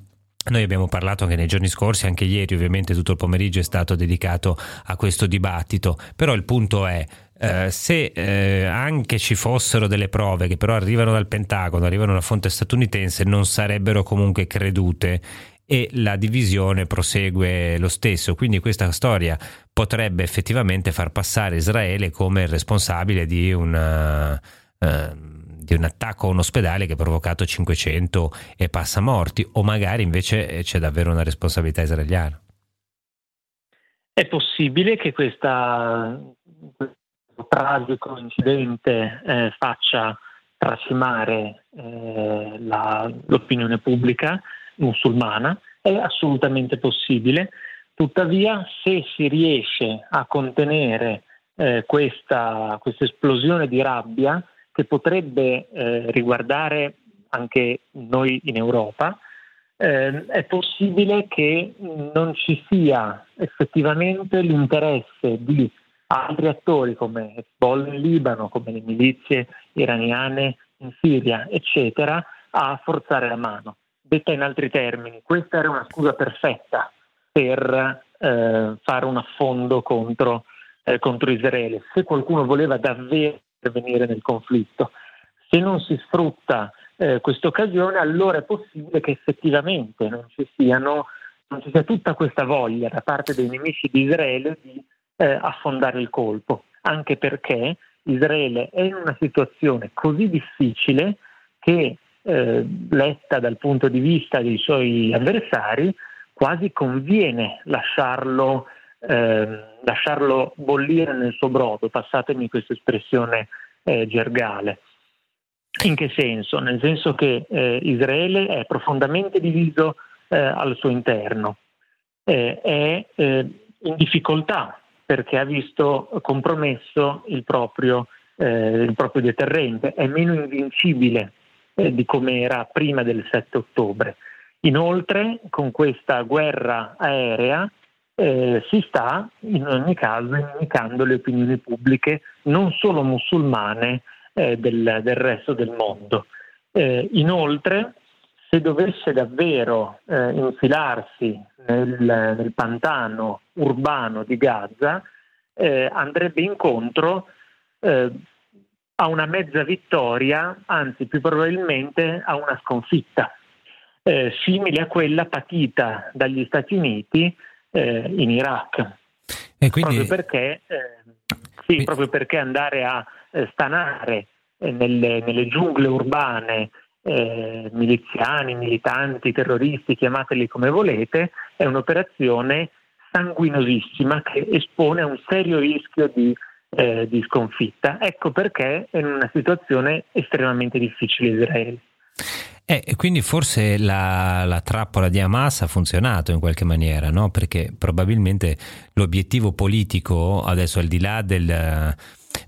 noi abbiamo parlato anche nei giorni scorsi, anche ieri ovviamente tutto il pomeriggio è stato dedicato a questo dibattito, però il punto è eh, se eh, anche ci fossero delle prove che però arrivano dal Pentagono, arrivano da fonte statunitense, non sarebbero comunque credute e la divisione prosegue lo stesso. Quindi questa storia potrebbe effettivamente far passare Israele come responsabile di una... Uh, di un attacco a un ospedale che ha provocato 500 e passa morti, o magari invece eh, c'è davvero una responsabilità israeliana? È possibile che questa, questo tragico incidente eh, faccia tracimare eh, l'opinione pubblica musulmana, è assolutamente possibile Tuttavia, se si riesce a contenere eh, questa, esplosione di rabbia, che potrebbe eh, riguardare anche noi in Europa, eh, è possibile che non ci sia effettivamente l'interesse di altri attori come Hezbollah in Libano, come le milizie iraniane in Siria, eccetera, a forzare la mano. Detta in altri termini, questa era una scusa perfetta per eh, fare un affondo contro, eh, contro Israele. Se qualcuno voleva davvero intervenire nel conflitto, se non si sfrutta eh, questa occasione, allora è possibile che effettivamente non ci, siano, non ci sia tutta questa voglia da parte dei nemici di Israele di eh, affondare il colpo, anche perché Israele è in una situazione così difficile che, eh, letta dal punto di vista dei suoi avversari, quasi conviene lasciarlo, eh, lasciarlo bollire nel suo brodo, passatemi questa espressione eh, gergale. In che senso? Nel senso che eh, Israele è profondamente diviso eh, al suo interno, eh, è in difficoltà perché ha visto compromesso il proprio, il proprio deterrente, è meno invincibile di come era prima del 7 ottobre. Inoltre, con questa guerra aerea eh, si sta in ogni caso indicando le opinioni pubbliche non solo musulmane eh, del, del, resto del mondo. Eh, inoltre, se dovesse davvero eh, infilarsi nel, nel, pantano urbano di Gaza, eh, andrebbe incontro eh, a una mezza vittoria, anzi più probabilmente a una sconfitta, simile a quella patita dagli Stati Uniti in Iraq. E quindi... proprio, perché, sì, proprio perché andare a eh, stanare eh, nelle, nelle, giungle urbane eh, miliziani, militanti, terroristi, chiamateli come volete, è un'operazione sanguinosissima che espone a un serio rischio di, eh, di sconfitta. Ecco perché è in una situazione estremamente difficile Israele. Eh, quindi forse la, la, trappola di Hamas ha funzionato in qualche maniera, no? perché probabilmente l'obiettivo politico, adesso al di là del,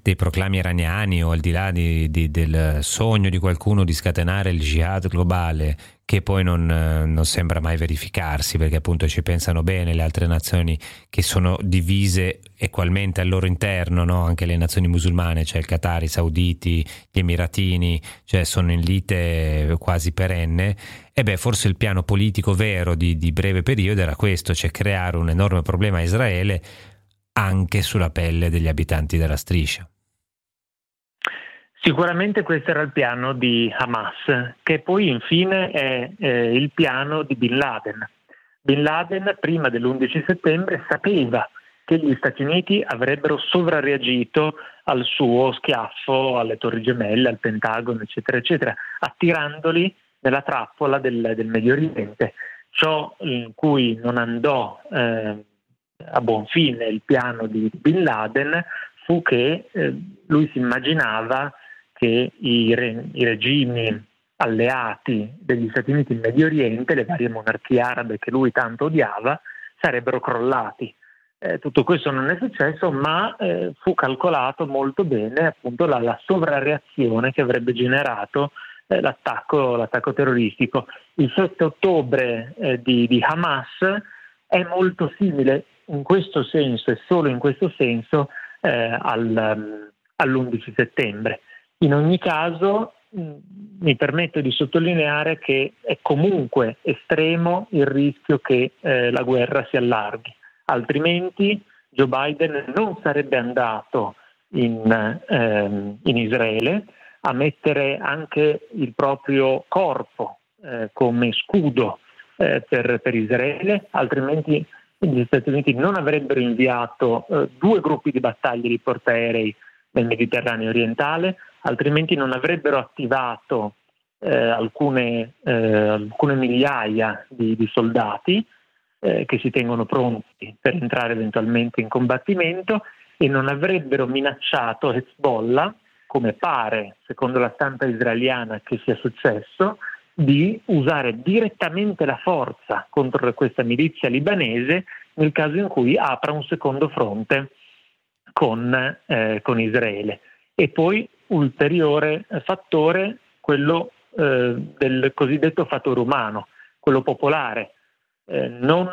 dei proclami iraniani o al di là di, di, del sogno di qualcuno di scatenare il jihad globale che poi non, non, sembra mai verificarsi perché appunto ci pensano bene le altre nazioni che sono divise equalmente al loro interno, no? anche le nazioni musulmane, cioè il Qatar, i Sauditi, gli Emiratini, cioè sono in lite quasi perenne e beh forse il piano politico vero di, di breve periodo era questo, cioè creare un enorme problema a Israele anche sulla pelle degli abitanti della striscia. Sicuramente questo era il piano di Hamas, che poi infine è eh, il piano di Bin Laden. Bin Laden prima dell'11 settembre sapeva che gli Stati Uniti avrebbero sovrarreagito al suo schiaffo alle Torri Gemelle, al Pentagono, eccetera, eccetera, attirandoli nella trappola del, del Medio Oriente. Ciò in cui non andò eh, a buon fine il piano di Bin Laden fu che eh, lui si immaginava che i, re, i, regimi alleati degli Stati Uniti in Medio Oriente, le varie monarchie arabe che lui tanto odiava, sarebbero crollati. Eh, tutto questo non è successo, ma eh, fu calcolato molto bene appunto la, la sovrareazione che avrebbe generato eh, l'attacco, l'attacco, terroristico. Il 7 ottobre eh, di, di Hamas è molto simile in questo senso e solo in questo senso eh, al, um, all'11 settembre. In ogni caso mm, mi permetto di sottolineare che è comunque estremo il rischio che eh, la guerra si allarghi, altrimenti Joe Biden non sarebbe andato in, ehm, in Israele a mettere anche il proprio corpo eh, come scudo eh, per, per Israele, altrimenti gli Stati Uniti non avrebbero inviato eh, due gruppi di battaglie di portaerei nel Mediterraneo orientale, altrimenti non avrebbero attivato eh, alcune, eh, alcune, migliaia di, di soldati eh, che si tengono pronti per entrare eventualmente in combattimento e non avrebbero minacciato Hezbollah, come pare, secondo la stampa israeliana, che sia successo, di usare direttamente la forza contro questa milizia libanese nel caso in cui apra un secondo fronte con, eh, con Israele. E poi ulteriore fattore, quello eh, del cosiddetto fattore umano, quello popolare. Eh, non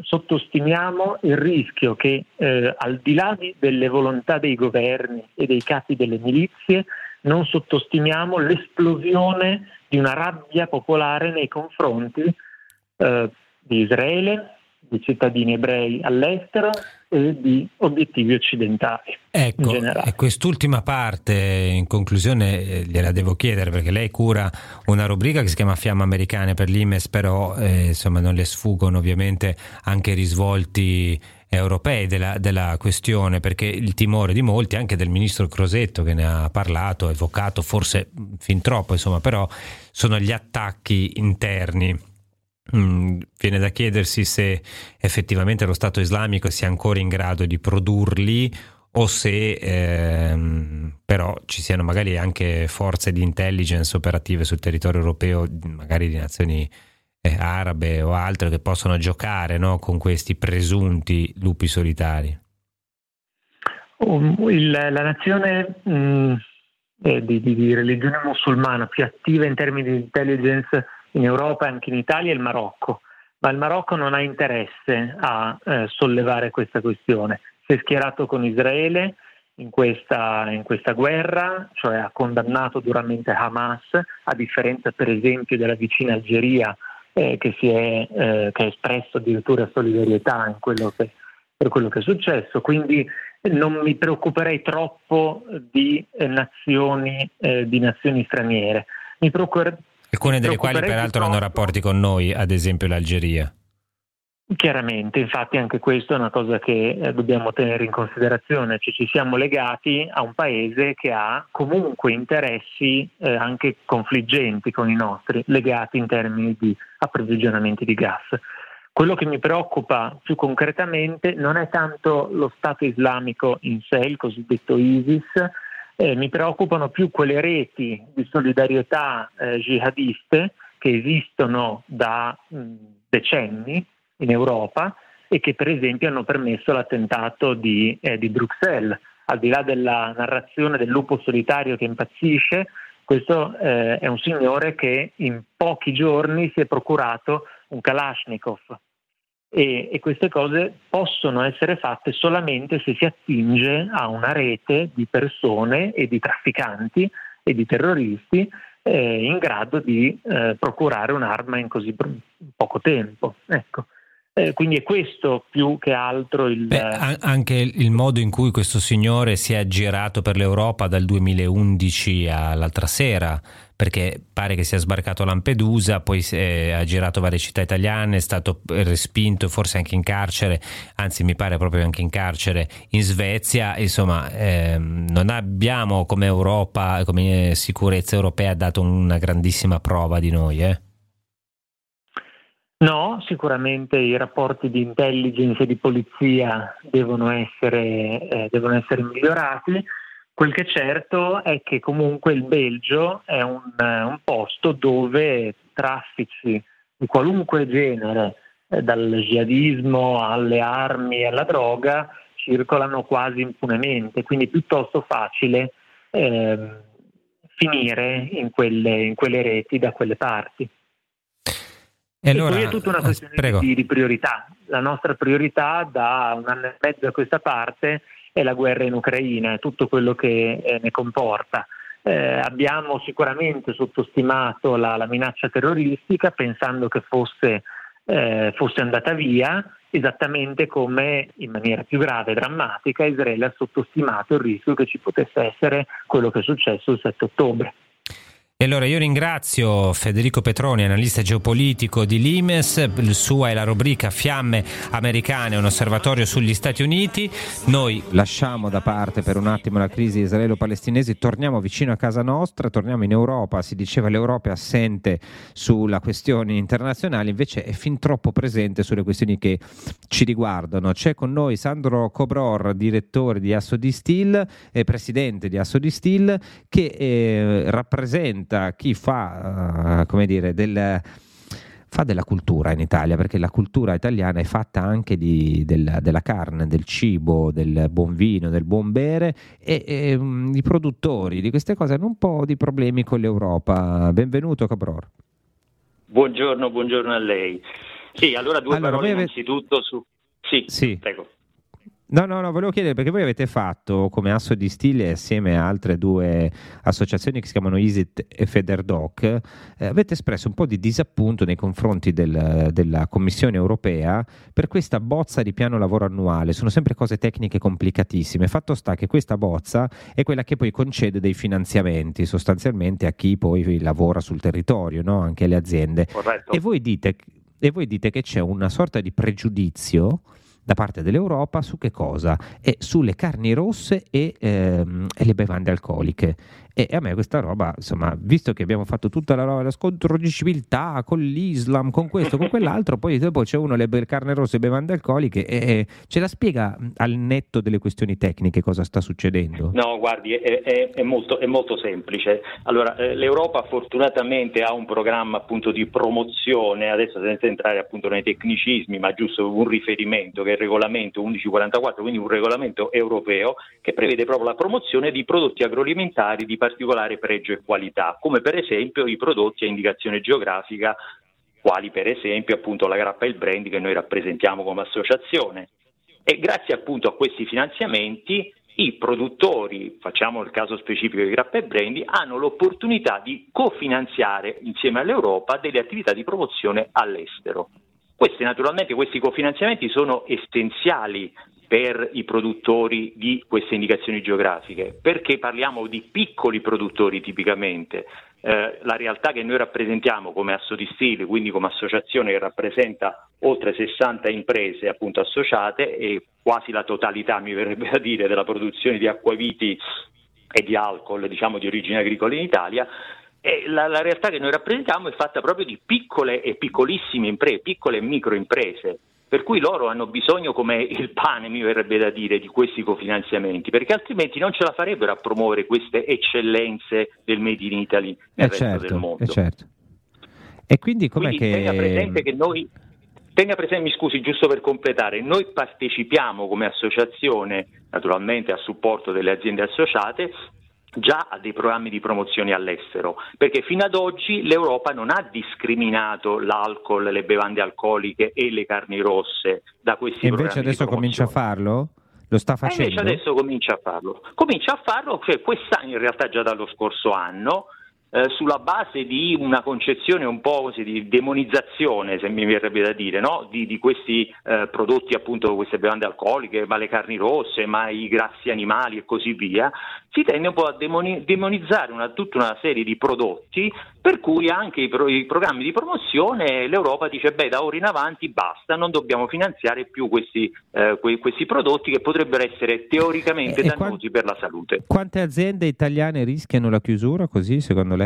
sottostimiamo il rischio che eh, al di là di, delle volontà dei governi e dei capi delle milizie, non sottostimiamo l'esplosione di una rabbia popolare nei confronti eh, di Israele, di cittadini ebrei all'estero e di obiettivi occidentali. Ecco, e quest'ultima parte in conclusione eh, gliela devo chiedere perché lei cura una rubrica che si chiama Fiamme Americane per l'Imes, però eh, insomma non le sfuggono ovviamente anche i risvolti europei della, della, questione, perché il timore di molti, anche del ministro Crosetto che ne ha parlato, evocato forse fin troppo, insomma, però sono gli attacchi interni Mm, viene da chiedersi se effettivamente lo Stato islamico sia ancora in grado di produrli o se ehm, però ci siano magari anche forze di intelligence operative sul territorio europeo, magari di nazioni eh, arabe o altre, che possono giocare no, con questi presunti lupi solitari. Um, il, la nazione mh, mm, eh, di, di, di religione musulmana più attiva in termini di intelligence in Europa e anche in Italia è il Marocco, ma il Marocco non ha interesse a eh, sollevare questa questione. Si è schierato con Israele in questa, in questa, guerra, cioè ha condannato duramente Hamas, a differenza per esempio della vicina Algeria eh, che, è, eh, che, ha espresso addirittura solidarietà quello che, per quello che è successo. Quindi non mi preoccuperei troppo di, eh, nazioni, eh, di nazioni straniere. Mi, preoccuper- Alcune delle quali peraltro hanno rapporti con noi, ad esempio l'Algeria. Chiaramente, infatti anche questo è una cosa che eh, dobbiamo tenere in considerazione, cioè ci siamo legati a un paese che ha comunque interessi eh, anche confliggenti con i nostri, legati in termini di approvvigionamenti di gas. Quello che mi preoccupa più concretamente non è tanto lo Stato islamico in sé, il cosiddetto ISIS, eh, mi preoccupano più quelle reti di solidarietà eh, jihadiste che esistono da mh, decenni in Europa e che per esempio hanno permesso l'attentato di, eh, di Bruxelles. Al di là della narrazione del lupo solitario che impazzisce, questo eh, è un signore che in pochi giorni si è procurato un Kalashnikov, e, e, queste cose possono essere fatte solamente se si attinge a una rete di persone e di trafficanti e di terroristi eh, in grado di eh, procurare un'arma in così poco tempo. Ecco. Eh, quindi è questo più che altro il... Beh, anche il modo in cui questo signore si è aggirato per l'Europa dal 2011 all'altra sera, perché pare che sia sbarcato a Lampedusa, poi ha girato varie città italiane, è stato respinto forse anche in carcere, anzi mi pare proprio anche in carcere in Svezia, insomma ehm, non abbiamo come Europa, come sicurezza europea dato una grandissima prova di noi. Eh? No, sicuramente i rapporti di intelligence e di polizia devono essere, eh, devono essere migliorati. Quel che è certo è che comunque il Belgio è un, un posto dove traffici di qualunque genere, eh, dal jihadismo alle armi alla droga, circolano quasi impunemente, quindi è piuttosto facile eh, finire in quelle, in quelle reti da quelle parti. E, allora, e poi è tutta una eh, questione di, di, priorità. La nostra priorità da un anno e mezzo a questa parte è la guerra in Ucraina e tutto quello che eh, ne comporta. Eh, abbiamo sicuramente sottostimato la, la, minaccia terroristica pensando che fosse, eh, fosse andata via, esattamente come in maniera più grave e drammatica Israele ha sottostimato il rischio che ci potesse essere quello che è successo il 7 ottobre. E allora io ringrazio Federico Petroni, analista geopolitico di Limes, sua è la rubrica Fiamme Americane, un osservatorio sugli Stati Uniti. Noi lasciamo da parte per un attimo la crisi israelo-palestinese, torniamo vicino a casa nostra, torniamo in Europa, si diceva l'Europa è assente sulla questione internazionale, invece è fin troppo presente sulle questioni che ci riguardano. C'è con noi Sandro Cobror, direttore di Asso di Steel e presidente di Asso di Steel, che eh, rappresenta diventa chi fa, uh, come dire, del fa della cultura in Italia, perché la cultura italiana è fatta anche di, del, della carne, del cibo, del buon vino, del buon bere e, e um, i produttori di queste cose hanno un po' di problemi con l'Europa. Benvenuto Cabror. Buongiorno, buongiorno a lei. Sì, allora due allora, parole innanzitutto su... Sì, sì. prego. No, no, no, volevo chiedere perché voi avete fatto come asso di stile assieme a altre due associazioni che si chiamano ISIT e Federdoc, eh, avete espresso un po' di disappunto nei confronti del, della Commissione europea per questa bozza di piano lavoro annuale. Sono sempre cose tecniche complicatissime. Fatto sta che questa bozza è quella che poi concede dei finanziamenti sostanzialmente a chi poi lavora sul territorio, no? anche alle aziende. E voi dite, e voi dite che c'è una sorta di pregiudizio da parte dell'Europa su che cosa? E sulle carni rosse e, ehm, e le bevande alcoliche. E, a me questa roba, insomma, visto che abbiamo fatto tutta la roba, lo scontro di civiltà con l'Islam, con questo, con quell'altro, poi dopo c'è uno le carne rosse e bevande alcoliche e, e ce la spiega al netto delle questioni tecniche cosa sta succedendo? No, guardi, è, è, è, molto, è molto, semplice. Allora, eh, l'Europa fortunatamente ha un programma appunto di promozione, adesso senza entrare appunto nei tecnicismi, ma giusto un riferimento che è il regolamento 1144, quindi un regolamento europeo che prevede proprio la promozione di prodotti agroalimentari di particolare pregio e qualità, come per esempio i prodotti a indicazione geografica, quali per esempio appunto la grappa e il brand che noi rappresentiamo come associazione. E grazie appunto a questi finanziamenti i produttori, facciamo il caso specifico di grappa e brandy, hanno l'opportunità di cofinanziare insieme all'Europa delle attività di promozione all'estero. Questi, naturalmente questi cofinanziamenti sono essenziali per i produttori di queste indicazioni geografiche, perché parliamo di piccoli produttori tipicamente. Eh, la realtà che noi rappresentiamo come Asso di Stile, quindi come associazione che rappresenta oltre 60 imprese appunto associate e quasi la totalità, mi verrebbe da dire, della produzione di acquaviti e di alcol diciamo, di origine agricola in Italia, la, la, realtà che noi rappresentiamo è fatta proprio di piccole e piccolissime imprese, piccole e micro imprese per cui loro hanno bisogno come il pane, mi verrebbe da dire, di questi cofinanziamenti, perché altrimenti non ce la farebbero a promuovere queste eccellenze del Made in Italy nel eh resto certo, del mondo. Eh certo. E quindi com'è quindi che... Tenga presente che noi Tenga presente, mi scusi, giusto per completare, noi partecipiamo come associazione, naturalmente a supporto delle aziende associate, già a dei programmi di promozione all'estero, perché fino ad oggi l'Europa non ha discriminato l'alcol, le bevande alcoliche e le carni rosse da questi e. Invece adesso comincia a farlo? Lo sta facendo? E invece adesso comincia a farlo. Comincia a farlo, cioè quest'anno in realtà già dallo scorso anno, eh, sulla base di una concezione un po' così di demonizzazione, se mi verrebbe da dire, no? di, di, questi eh, prodotti, appunto, queste bevande alcoliche, ma le carni rosse, ma i grassi animali e così via, si tende un po' a demoni- demonizzare una, tutta una serie di prodotti, per cui anche i, pro- i, programmi di promozione l'Europa dice, beh, da ora in avanti basta, non dobbiamo finanziare più questi, eh, que- questi prodotti che potrebbero essere teoricamente dannosi quant- per la salute. Quante aziende italiane rischiano la chiusura così, secondo lei?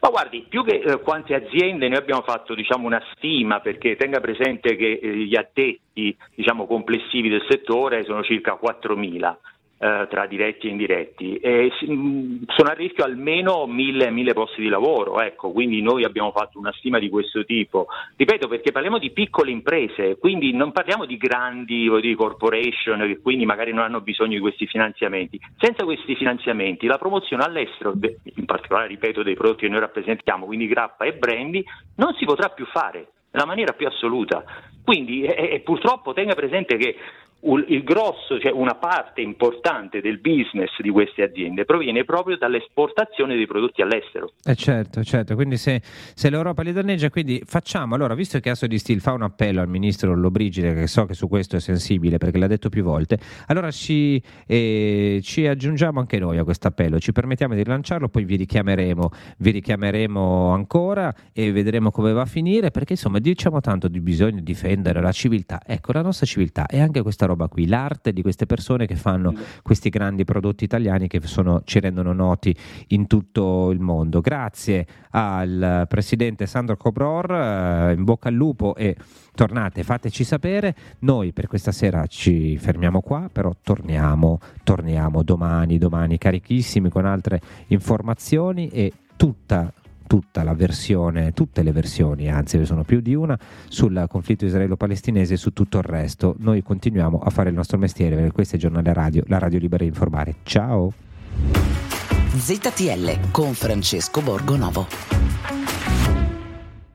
Ma guardi, più che eh, quante aziende noi abbiamo fatto diciamo, una stima perché tenga presente che eh, gli addetti diciamo, complessivi del settore sono circa 4.000 eh, tra diretti e indiretti. E, mm, sono a rischio almeno mille, mille posti di lavoro, ecco, quindi noi abbiamo fatto una stima di questo tipo. Ripeto, perché parliamo di piccole imprese, quindi non parliamo di grandi di corporation che quindi magari non hanno bisogno di questi finanziamenti. Senza questi finanziamenti la promozione all'estero, in particolare ripeto dei prodotti che noi rappresentiamo, quindi grappa e brandy, non si potrà più fare nella maniera più assoluta. Quindi e, e purtroppo tenga presente che il grosso, cioè una parte importante del business di queste aziende proviene proprio dall'esportazione dei prodotti all'estero. Eh certo, certo, quindi se, se l'Europa li danneggia, quindi facciamo, allora visto che Asso di Steel fa un appello al ministro Lollobrigida, che so che su questo è sensibile perché l'ha detto più volte, allora ci, eh, ci aggiungiamo anche noi a questo appello, ci permettiamo di lanciarlo, poi vi richiameremo, vi richiameremo ancora e vedremo come va a finire, perché insomma diciamo tanto di bisogno difendere la civiltà, ecco la nostra civiltà e anche questa roba qui, l'arte di queste persone che fanno questi grandi prodotti italiani che sono, ci rendono noti in tutto il mondo. Grazie al presidente Sandro Cobror, eh, in bocca al lupo e tornate, fateci sapere. Noi per questa sera ci fermiamo qua, però torniamo, torniamo domani, domani carichissimi con altre informazioni e tutta tutta la versione, tutte le versioni, anzi ne sono più di una, sul conflitto israelo-palestinese e su tutto il resto. Noi continuiamo a fare il nostro mestiere perché questo è giornale radio, la radio libera di informare. Ciao! ZTL con Francesco Borgonovo.